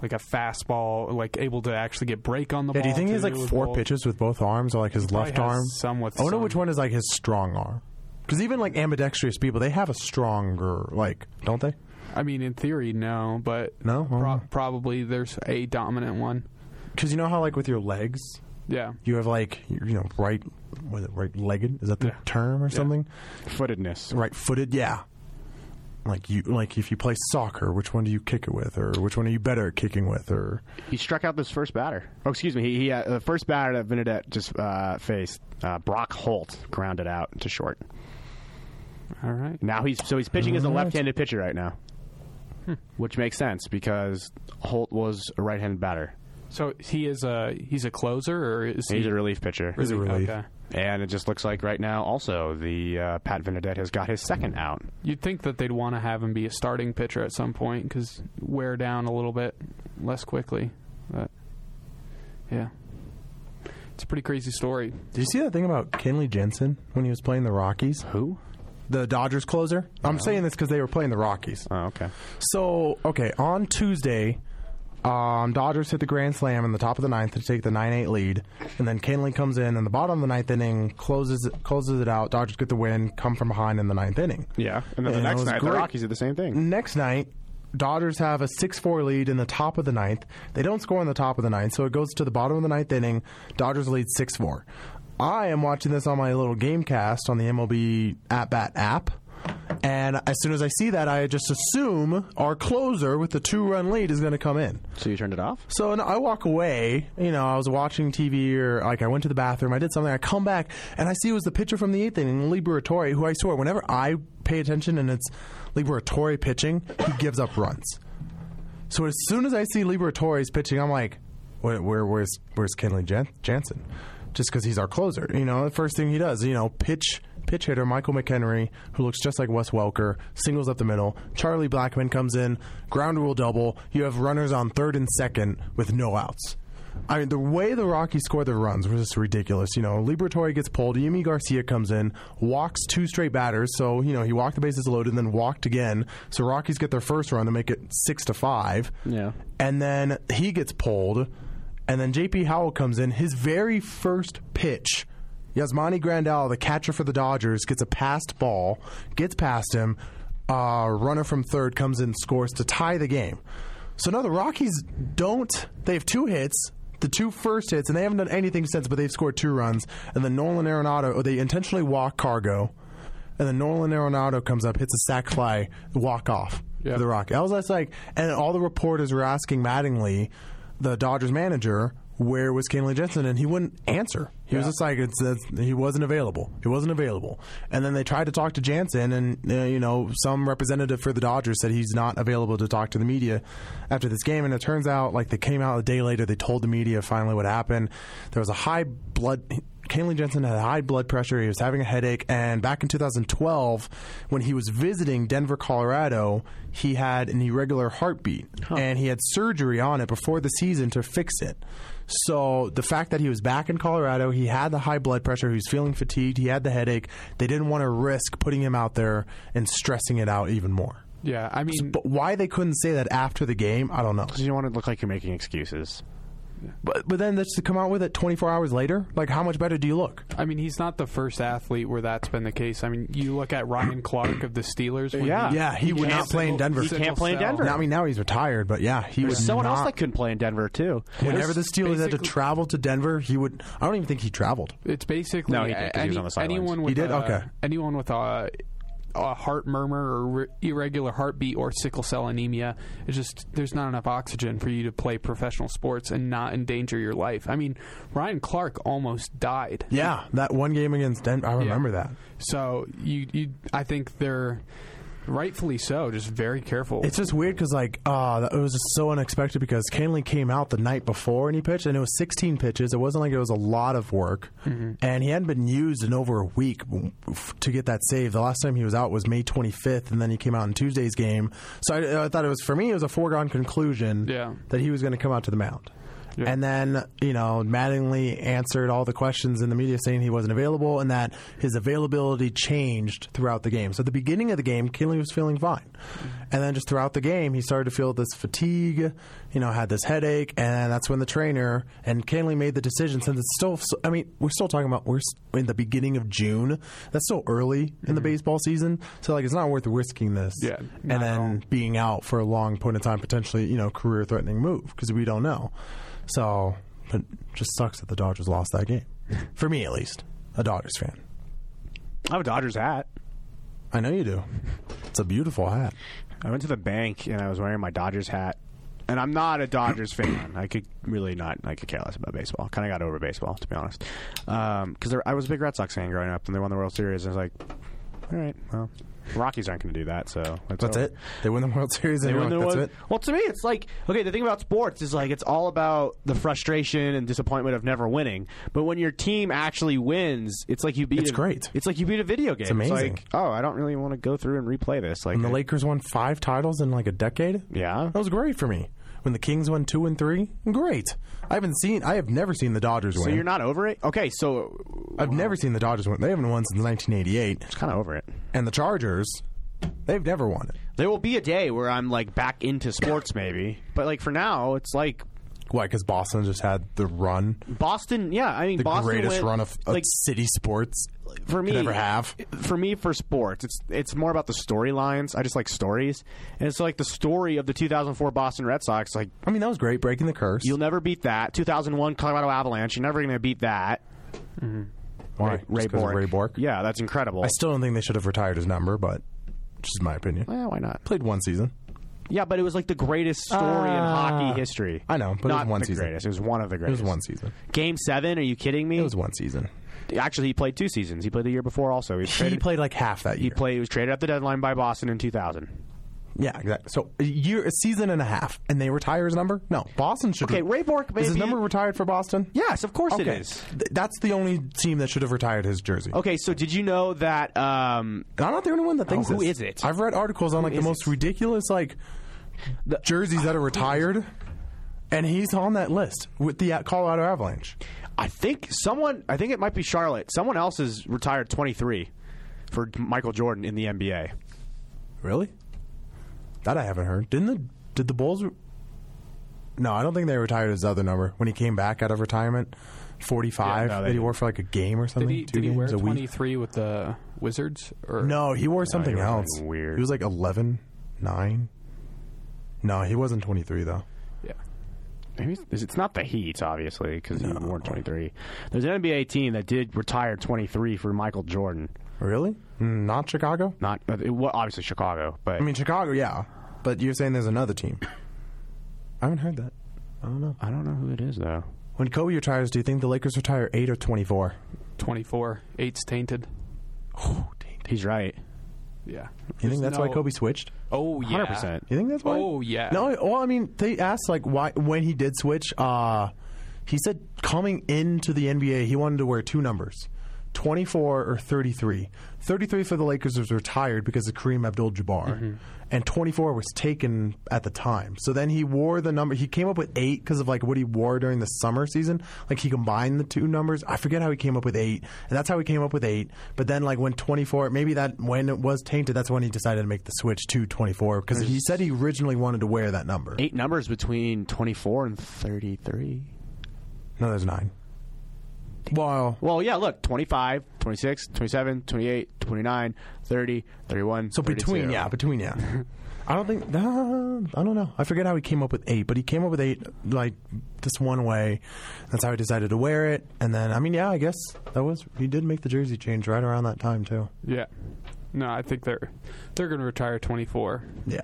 like a fastball, like able to actually get break on the Yeah, ball. do you think he has like four both? pitches with both arms, or like his Probably left arm? some with I wonder some. which one is like his strong arm. Because even like ambidextrous people, they have a stronger like, don't they? I mean, in theory, no, but No? pro- probably there's a dominant one. Because you know how like with your legs, Yeah, you have like you you know right, what is it right legged? Is that the Yeah. term or something? Footedness. Right footed, yeah. Like you, like if you play soccer, which one do you kick it with, or which one are you better at kicking with, or He struck out this first batter. Oh, excuse me. He, he uh, the first batter that Venditte just uh, faced, uh, Brock Holt, grounded out to short. all right. Now he's so he's pitching as a All right. left-handed pitcher right now, which makes sense because Holt was a right-handed batter. So he is a he's a closer, or is he? He's a relief pitcher, He's a relief. Okay. and it just looks like right now also the uh, Pat Venditte has got his second out. You'd think that they'd want to have him be a starting pitcher at some point because wear down a little bit less quickly. But yeah, it's a pretty crazy story. did you see that thing about Kenley Jansen when he was playing the Rockies, Who? the Dodgers closer? I'm saying this because they were playing the Rockies. Oh, okay. So okay, on Tuesday, um, Dodgers hit the grand slam in the top of the ninth to take the nine eight lead, and then Kenley comes in in the bottom of the ninth inning, closes it, closes it out. Dodgers get the win, come from behind in the ninth inning. Yeah, and then the next night the. Rockies did the same thing. Next night, Dodgers have a 6 4 lead in the top of the ninth. They don't score in the top of the ninth, so it goes to the bottom of the ninth inning. Dodgers lead 6 4. I am watching this on my little game cast on the MLB At Bat app. And as soon as I see that, I just assume our closer with the two run lead is going to come in. So you turned it off? So and I walk away. You know, I was watching TV or like I went to the bathroom. I did something. I come back and I see it was the pitcher from the eighth inning, Liberatore, who I swear whenever I pay attention and it's Liberatore pitching, he gives up runs. So as soon as I see Liberatore's pitching, I'm like, where, where where's where's Kenley Jan- Jansen? Just because he's our closer, you know. The first thing he does, you know, pitch pitch hitter Michael McKenry, who looks just like Wes Welker, singles up the middle. Charlie Blackmon comes in, ground rule double. You have runners on third and second with no outs. I mean, the way the Rockies score their runs was just ridiculous. You know, Liberatore gets pulled. Yimi Garcia comes in, walks two straight batters. So, you know, he walked the bases loaded and then walked again. So Rockies get their first run to make it six to five. Yeah. And then he gets pulled. And then JP Howell comes in. His very first pitch Yasmani Grandal, the catcher for the Dodgers, gets a passed ball, gets past him. Uh, runner from third comes in, scores to tie the game. So now the Rockies don't. They have two hits, the two first hits, and they haven't done anything since. But they've scored two runs, and then Nolan Arenado, or they intentionally walk Cargo, and then Nolan Arenado comes up, hits a sac fly, walk off Yeah. for the Rockies. I was just like, and all the reporters were asking Mattingly, the Dodgers manager, where was Kenley Jansen, and he wouldn't answer. He was Yeah. just like, it's, it's, he wasn't available. He wasn't available. And then they tried to talk to Jansen, and uh, you know, some representative for the Dodgers said he's not available to talk to the media after this game. And it turns out, like, they came out a day later. They told the media finally what happened. There was a high blood. Kenley Jansen had high blood pressure. He was having a headache. And back in 2012, when he was visiting Denver, Colorado, he had an irregular heartbeat. And he had surgery on it before the season to fix it. So the fact that he was back in Colorado, he had the high blood pressure, he was feeling fatigued, he had the headache. They didn't want to risk putting him out there and stressing it out even more. Yeah, I mean, But why they couldn't say that after the game, I don't know. Because you don't want to look like you're making excuses. But but then that's to come out with it 24 hours later, like how much better do you look? I mean, he's not the first athlete where that's been the case. I mean, you look at Ryan Clark of the Steelers. when Yeah. Yeah, he would can't not play in Denver. He can't play in. Denver. Now, I mean, now he's retired, but yeah, he There's would someone not. else that couldn't play in Denver too. Whenever the Steelers had to travel to Denver, he would. I don't even think he traveled. It's basically No, he did, 'cause he was on the sidelines. anyone with He did? A, Okay. anyone with a, a heart murmur or re- irregular heartbeat or sickle cell anemia. It's just there's not enough oxygen for you to play professional sports and not endanger your life. I mean, Ryan Clark almost died. Yeah, that one game against Denver, I remember that. So you, you, I think they're rightfully so, just very careful. It's just weird because like uh, it was just so unexpected because Kenley came out the night before and he pitched and it was 16 pitches. It wasn't like it was a lot of work, and he hadn't been used in over a week to get that save. The last time he was out was May 25th, and then he came out in Tuesday's game. So I, I thought it was for me it was a foregone conclusion Yeah. that he was going to come out to the mound. Yeah. And then, you know, Mattingly answered all the questions in the media saying he wasn't available and that his availability changed throughout the game. So at the beginning of the game, Kenley was feeling fine. And then just throughout the game, he started to feel this fatigue, you know, had this headache. And that's when the trainer and Kenley made the decision since it's still, I mean, we're still talking about, we're in the beginning of June. That's still early in the baseball season. So, like, it's not worth risking this. Yeah, And then being out for a long point of time, potentially, you know, career threatening move because we don't know. So it just sucks that the Dodgers lost that game. For me, at least, a Dodgers fan. I have a Dodgers hat. I know you do. It's a beautiful hat. I went to the bank and I was wearing my Dodgers hat. And I'm not a Dodgers fan. I could really not. I could care less about baseball. Kind of got over baseball, to be honest. Um, because I was a big Red Sox fan growing up, and they won the World Series. And I was like, all right, well, Rockies aren't going to do that. So that's, it. They win the World Series, They win the that's World- it. Well, to me, it's like okay. The thing about sports is like it's all about the frustration and disappointment of never winning. But when your team actually wins, it's like you beat. It's a, great. It's like you beat a video game. It's amazing. like oh, I don't really want to go through and replay this. Like And the Lakers won five titles in like a decade. yeah. That was great for me. When the Kings won two and three, great. I haven't seen. I have never seen the Dodgers win. So you're not over it? Okay, so I've never seen the Dodgers win. They haven't won since 1988. it's kind of over it. And the Chargers, they've never won it. There will be a day where I'm like back into sports, maybe. But like for now, it's like Why? Because Boston just had the run, Boston, yeah, I mean, the Boston greatest went- run of, of like city sports for me ever have. For me, for sports, it's it's more about the storylines. I just like stories, and it's like the story of the 2004 Boston Red Sox. Like I mean, that was great, breaking the curse. you'll never beat that. 2001 Colorado Avalanche. You're never going to beat that. Mm-hmm. Why? Ray, Ray Bourque. Ray Bourque. Yeah, that's incredible. I still don't think they should have retired his number, but just my opinion. well, why not? Played one season. Yeah, but it was like the greatest story in Ah. hockey history. I know, but it was not one the season. greatest. It was one of the greatest. It greatest. was one season. Game seven? Are you kidding me? It was one season. Actually, he played two seasons. He played the year before. Also, he, was He traded, played like half that year. He played. He was traded at the deadline by Boston in 2000. Yeah, exactly. So a year, a season and a half, and they retire his number. No, Boston should. Okay, Ray Bourque. Maybe is his number retired for Boston? Yes, of course Okay, it is. Th- that's the only team that should have retired his jersey. Okay, so did you know that? Um, And I'm not the only one that thinks who this. is it? I've read articles on like the is most ridiculous like jerseys that are retired, and he's on that list with the uh, Colorado Avalanche. I think someone. I think it might be Charlotte. Someone else is retired 23 for Michael Jordan in the NBA. Really? That I haven't heard. Didn't the did the Bulls? re- No, I don't think they retired his other number when he came back out of retirement. Forty-five Yeah, no, that he wore for like a game or something. Did he, two did he wear 23 with the Wizards? Or No, he wore something wore else. weird. He was like 11, 9. No, he wasn't 23 though. Yeah. Maybe it's, it's not the Heat, obviously, because he wore 23. There's an NBA team that did retire 23 for Michael Jordan. Really? Mm, Not Chicago? Not uh, it, well, obviously Chicago, but I mean Chicago, yeah. But you're saying there's another team. I haven't heard that. I don't know. I don't know who it is though. When Kobe retires, do you think the Lakers retire 8 or 24? 24. Eight's tainted. Oh, dang. He's right. Yeah. You think that's why Kobe switched? Oh, yeah. 100%. You think that's why? Oh, yeah. No, well, I mean, they asked like why when he did switch. Uh, he said coming into the NBA, he wanted to wear two numbers. 24 or 33. 33 for the Lakers was retired because of Kareem Abdul-Jabbar, Mm-hmm. and 24 was taken at the time. So then he wore the number. He came up with eight because of like what he wore during the summer season. Like he combined the two numbers. I forget how he came up with eight, and that's how he came up with eight. But then like when 24, maybe that when it was tainted, that's when he decided to make the switch to 24 because he said he originally wanted to wear that number. Eight numbers between 24 and 33. No, there's nine. Well, Well, yeah, look, 25, 26, 27, 28, 29, 30, 31. so between 32. yeah, between yeah. I don't think. Uh, I don't know. I forget how he came up with eight, but he came up with eight like this one way. That's how he decided to wear it. And then, I mean, yeah, I guess that was he did make the jersey change right around that time too. Yeah. No, I think they're they're going to retire 24. Yeah.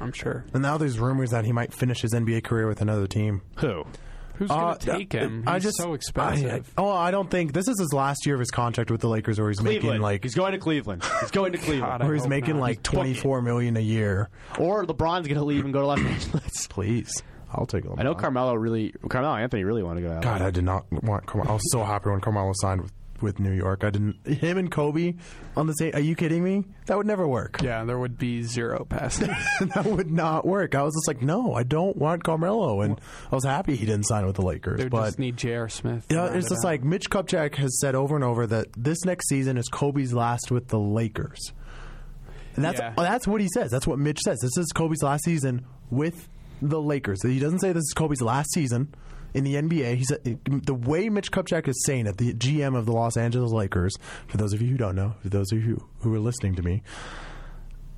I'm sure. And now there's rumors that he might finish his NBA career with another team. Who? Who's Uh, going to take him? He's I just so expensive. I, oh, I don't think this is his last year of his contract with the Lakers, where he's making like he's going to Cleveland. He's going to Cleveland. God, I where he's making not. like twenty four million a year. Or LeBron's going to leave and go to Los Angeles. Please, I'll take him. I know Carmelo really, Carmelo Anthony really wanted to go out. God, I did not want Carmelo. I was so happy when Carmelo signed with, with New York. I didn't. Him and Kobe on the same. Are you kidding me? That would never work. yeah, there would be zero passing. that would not work. I was just like, no, I don't want Carmelo, and I was happy he didn't sign with the Lakers. they but just need J.R. Smith. Yeah, round it's it just like Mitch Kupchak has said over and over that this next season is Kobe's last with the Lakers. And that's Yeah. that's what he says. That's what Mitch says. This is Kobe's last season with the Lakers. He doesn't say this is Kobe's last season in the NBA. He said the way Mitch Kupchak is saying it, the GM of the Los Angeles Lakers. For those of you who don't know, for those of you who are listening to me,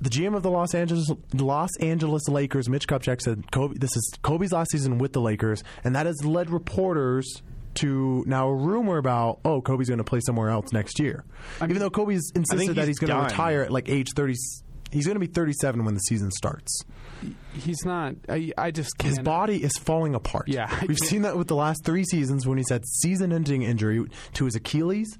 the GM of the Los Angeles Los Angeles Lakers, Mitch Kupchak, said Kobe, this is Kobe's last season with the Lakers, and that has led reporters to now a rumor about oh Kobe's going to play somewhere else next year. Even though Kobe's insisted that he's he's going to retire at like age thirty, he's going to be thirty seven when the season starts. he's not. I, I just can't. His body is falling apart. Yeah, I we've can't- seen that with the last three seasons when he's had season-ending injury to his Achilles.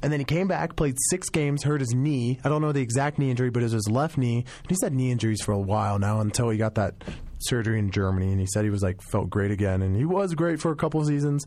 And then he came back, played six games, hurt his knee. I don't know the exact knee injury, but it was his left knee. And he's had knee injuries for a while now until he got that surgery in Germany. And he said he was like felt great again, and he was great for a couple of seasons.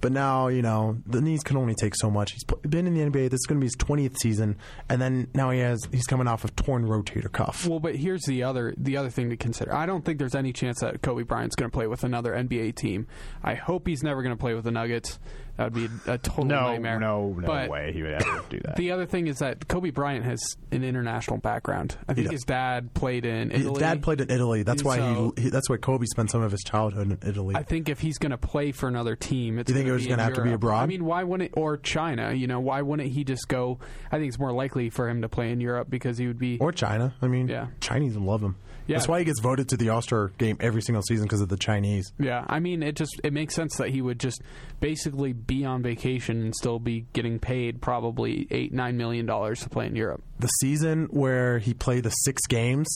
But now, you know, the knees can only take so much. He's been in the NBA. This is going to be his twentieth season, and then now he has he's coming off of torn rotator cuff. Well, but here's the other the other thing to consider. I don't think there's any chance that Kobe Bryant's going to play with another NBA team. I hope he's never going to play with the Nuggets. That would be a, a total No, nightmare. no, no But way he would ever do that. The other thing is that Kobe Bryant has an international background. I think does. his dad played in His Italy. dad played in Italy. That's why So- he, he. That's why Kobe spent some of his childhood in Italy. I think if he's going to play for another team, it's You think gonna it was be gonna in have to be abroad? I mean, why wouldn't or China? You know, why wouldn't he just go? I think it's more likely for him to play in Europe because he would be. or China. I mean, Yeah. Chinese love him. Yeah. That's why he gets voted to the All Star game every single season because of the Chinese. yeah, I mean, it just it makes sense that he would just basically be on vacation and still be getting paid probably eight nine million dollars to play in Europe. The season where he played the six games,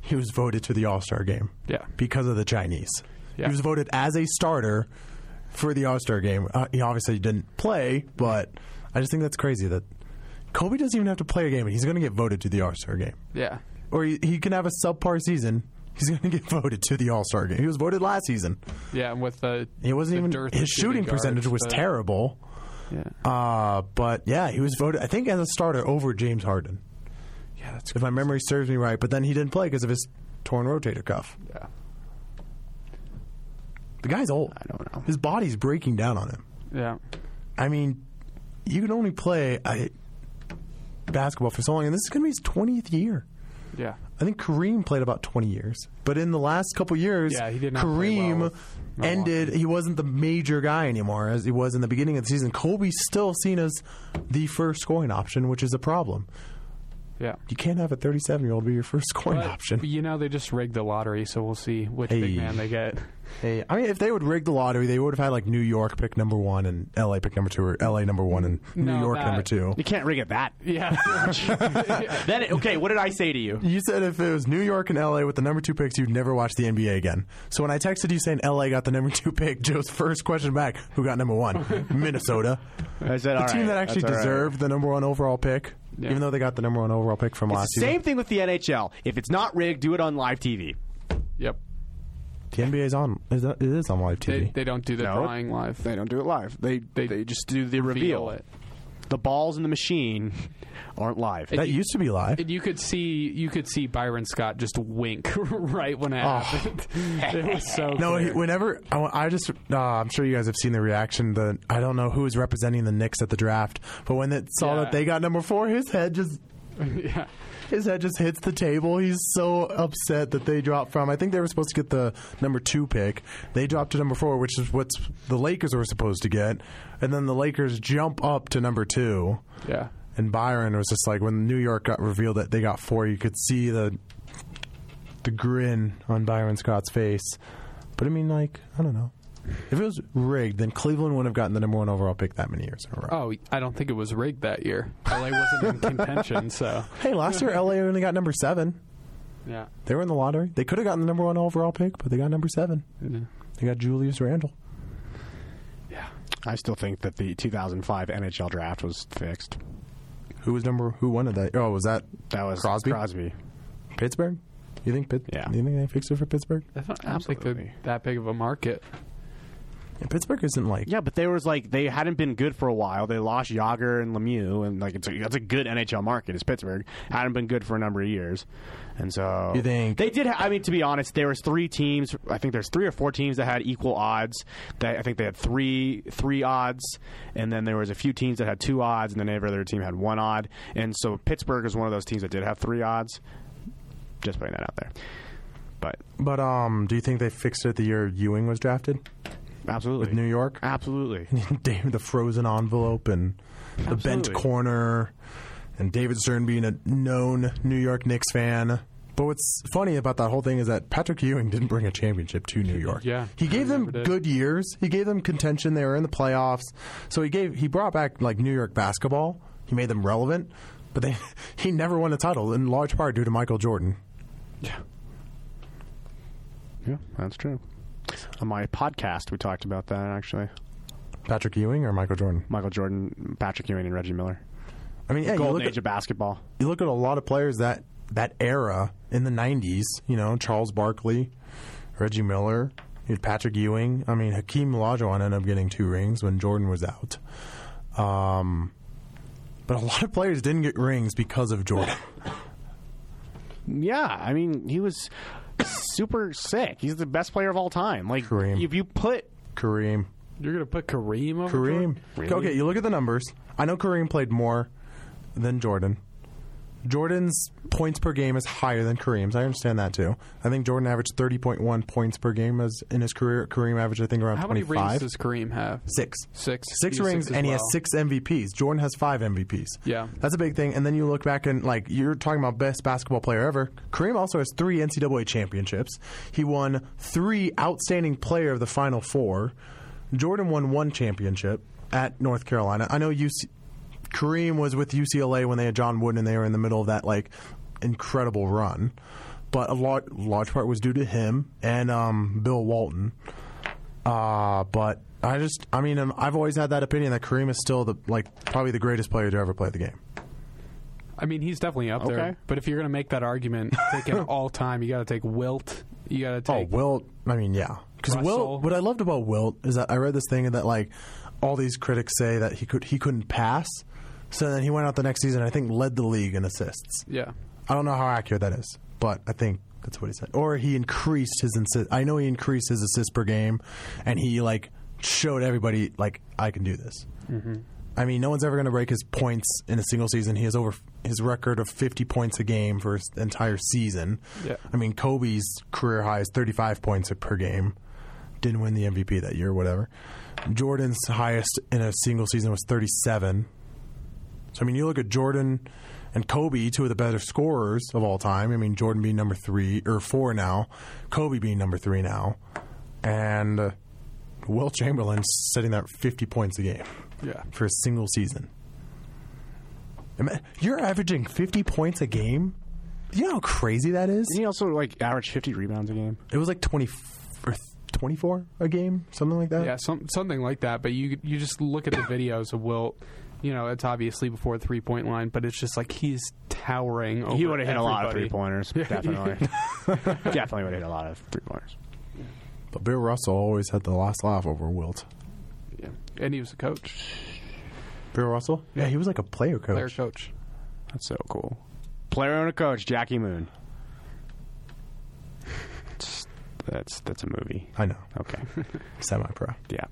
he was voted to the All Star game Yeah, because of the Chinese. Yeah. He was voted as a starter for the All Star game. Uh, he obviously didn't play, but I just think that's crazy that Kobe doesn't even have to play a game, and he's going to get voted to the All Star game. yeah, Or he, he can have a subpar season. He's going to get voted to the All Star game. He was voted last season. yeah. and With the He wasn't the even his shooting guards, percentage was but- terrible. Yeah, Uh, but yeah, he was voted. I think as a starter over James Harden, yeah, that's if my memory serves me right. But then he didn't play because of his torn rotator cuff. yeah. The guy's old. I don't know. His body's breaking down on him. Yeah, I mean, you can only play basketball for so long, and this is going to be his twentieth year. Yeah. I think Kareem played about 20 years. But in the last couple years, Yeah, he did not Kareem well ended. He wasn't the major guy anymore as he was in the beginning of the season. Kobe's still seen as the first scoring option, which is a problem. Yeah. You can't have a 37 year old be your first scoring But, option. You know, they just rigged the lottery, so we'll see which Hey. big man they get. Hey, I mean, if they would rig the lottery, they would have had like New York pick number one and LA pick number two, or LA number one and New No, York that- number two. You can't rig it that. Yeah. Then okay, what did I say to you? You said if it was New York and LA with the number two picks, you'd never watch the NBA again. So when I texted you saying LA got the number two pick, Joe's first question back, who got number one? Minnesota. I said, The all team right, that actually that's all right. deserved the number one overall pick, Yeah. even though they got the number one overall pick from last It's the season. same thing with the NHL. If it's not rigged, do it on live TV. yep. The NBA's on. Is that, it is on live TV. they don't do the No. drawing live. They don't do it live. They They they, just do the reveal reveal. it. The balls in the machine aren't live. that used to be live. And you could see you could see Byron Scott just wink right when it happened. it was so Oh. no, clear. whenever I, I just, uh, I'm sure you guys have seen the reaction. The I don't know who was representing the Knicks at the draft, but when it saw Yeah. that they got number four, his head just yeah. His head just hits the table. He's so upset that they dropped from. I think they were supposed to get the number two pick. They dropped to number four, which is what the Lakers were supposed to get. And then the Lakers jump up to number two. Yeah. And Byron was just like when New York got revealed that they got four, you could see the the grin on Byron Scott's face. But I mean, like I don't know. If it was rigged, then Cleveland wouldn't have gotten the number one overall pick that many years in a row. Oh, I don't think it was rigged that year. LA wasn't in contention, so Hey, last year LA only got number seven. yeah. They were in the lottery. They could have gotten the number one overall pick, but they got number seven. Yeah. They got Julius Randle. Yeah. I still think that the 2005 NHL draft was fixed. Who was number? Who wanted that? Oh, was that That was Crosby? Crosby. Pittsburgh? You think? Pitt, Yeah. You think they fixed it for Pittsburgh? I don't, I don't think they're Absolutely. that big of a market. Pittsburgh isn't like. Yeah, but there was like they hadn't been good for a while. They lost Jagr and Lemieux, and like it's a, that's a good NHL market. Is Pittsburgh hadn't been good for a number of years, and so You think- they did? Ha- I mean, to be honest, there was three teams. I think there's three or four teams that had equal odds. That I think they had three three odds, and then there was a few teams that had two odds, and then every other team had one odd. And so Pittsburgh is one of those teams that did have three odds. Just putting that out there, but But um, do you think they fixed it the year Ewing was drafted absolutely with New York? Absolutely. David, the frozen envelope and the bent corner, and David Stern being a known New York Knicks fan. But what's funny about that whole thing is that Patrick Ewing didn't bring a championship to New York. Yeah, he gave them good years. He gave them contention. They were in the playoffs. So he gave he brought back like New York basketball. He made them relevant. But they he never won a title in large part due to Michael Jordan. Yeah. Yeah, that's true. On my podcast, we talked about that actually. Patrick Ewing or Michael Jordan? Michael Jordan, Patrick Ewing, and Reggie Miller. I mean, yeah, Golden age at, of basketball. you look at a lot of players that that era in the '90s. You know, Charles Barkley, Reggie Miller, you had Patrick Ewing. I mean, Hakeem Olajuwon ended up getting two rings when Jordan was out. Um, but a lot of players didn't get rings because of Jordan. Yeah, I mean, he was super sick. He's the best player of all time. Like, Kareem. if you put Kareem. You're gonna put Kareem over Kareem. Jordan? Really? Okay, you look at the numbers. I know Kareem played more than Jordan. Jordan's points per game is higher than Kareem's. I understand that too. I think Jordan averaged 30.1 points per game as in his career. Kareem averaged, I think, around How many 25. rings does Kareem have? Six. Six. Six rings, as and he has well. six MVPs. Jordan has five MVPs. Yeah. That's a big thing. And then you look back and, like, you're talking about best basketball player ever. Kareem also has three NCAA championships. He won three outstanding player of the Final Four. Jordan won one championship at North Carolina. I know UC- Kareem was with UCLA when they had John Wooden and they were in the middle of that, like, incredible run. But a large, large part was due to him and um, Bill Walton. Uh, but I just, I mean, um, I've always had that opinion that Kareem is still the like probably the greatest player to ever play the game. I mean, he's definitely up Okay. there. But if you're gonna make that argument, take it all time, you got to take Wilt. You got to take. Oh, take. Wilt. I mean, yeah, because Wilt. What I loved about Wilt is that I read this thing that like all these critics say that he could he couldn't pass. So then he went out the next season. I think led the league in assists. yeah. I don't know how accurate that is, but I think that's what he said. Or he increased his assist. I know he increased his assists per game, and he like showed everybody like I can do this. Mm-hmm. I mean, no one's ever going to break his points in a single season. He has over his record of 50 points a game for his entire season. Yeah. I mean, Kobe's career high is 35 points per game. Didn't win the MVP that year, or whatever. Jordan's highest in a single season was 37. So I mean, you look at Jordan and Kobe, two of the better scorers of all time. I mean, Jordan being number three or four now, Kobe being number three now, and uh, Wilt Chamberlain setting that 50 points a game Yeah. for a single season. You're averaging 50 points a game. You know how crazy that is? Didn't he also like average 50 rebounds a game? It was like 20 or 24 a game, something like that. Yeah, some, something like that. But you you just look at the videos of Wilt. You know, it's obviously before the three point line, but it's just like he's towering. Over he would have hit a lot of three pointers. Definitely. Definitely would have hit a lot of three pointers. But Bill Russell always had the last laugh over Wilt. Yeah, and he was a coach, Bill Russell? Yeah, he was like a player coach. player coach. That's so cool. Player and a coach, Jackie Moon. That's that's a movie. I know. Okay. Semi pro. Yeah.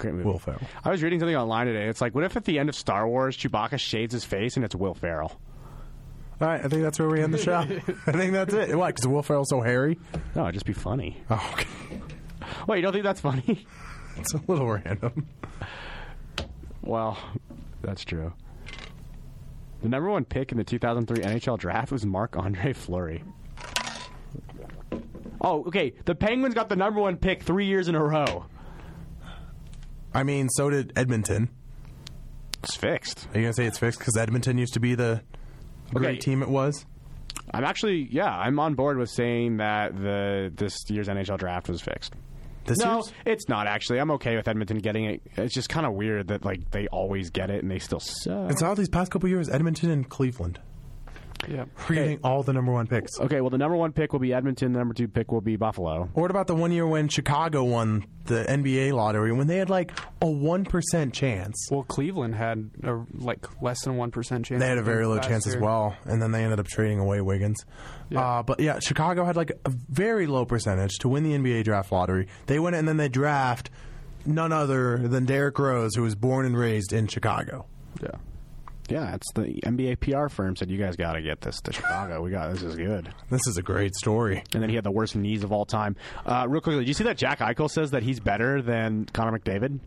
Great movie. Will Ferrell. I was reading something online today. It's like, what if at the end of Star Wars, Chewbacca shades his face and it's Will Ferrell? All right, I think that's where we end the show. I think that's it. Why? Because Will Ferrell's so hairy? No, it'd just be funny. Oh, okay. Wait, you don't think that's funny? It's a little random. Well, that's true. The number one pick in the 2003 NHL draft was Marc Andre Fleury. Oh, okay. The Penguins got the number one pick three years in a row. I mean, so did Edmonton. It's fixed. Are you going to say it's fixed? Because Edmonton used to be the great Okay. team it was? I'm actually, yeah, I'm on board with saying that the this year's NHL draft was fixed. This no, year's? it's not actually. I'm okay with Edmonton getting it. It's just kind of weird that like they always get it and they still suck. It's all these past couple years, Edmonton and Cleveland. Yeah, We're getting all the number one picks. Okay, well, the number one pick will be Edmonton. The number two pick will be Buffalo. Or what about the one year when Chicago won the NBA lottery when they had like a 1% chance? Well, Cleveland had a, like less than one percent chance. They had a very low last chance as well, and then they ended up trading away Wiggins. Yeah. Uh, but yeah, Chicago had like a very low percentage to win the NBA draft lottery. They win it, and then they draft none other than Derrick Rose, who was born and raised in Chicago. Yeah, Yeah, it's the NBA PR firm said you guys got to get this to Chicago. We got this is good. This is a great story. And then he had the worst knees of all time. Uh, real quickly, did you see that Jack Eichel says that he's better than Connor McDavid?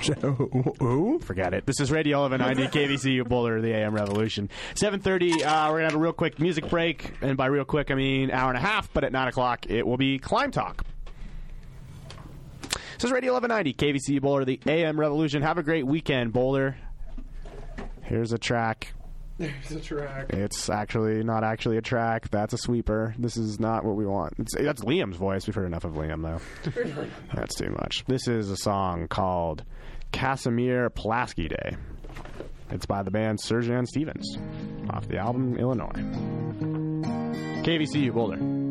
Who? Forget it. This is Radio 1190 KVCU Boulder, the AM Revolution. 7:30. Uh, we're gonna have a real quick music break, and by real quick I mean hour and a half. But at nine o'clock it will be Climb Talk. This is Radio 1190 KVCU Boulder, the AM Revolution. Have a great weekend, Boulder. Here's a track. there's a track. It's actually not actually a track. That's a sweeper. This is not what we want. It's, that's Liam's voice. We've heard enough of Liam, though. that's too much. This is a song called Casimir Pulaski Day. It's by the band Sufjan Stevens off the album Illinois. KVCU Boulder.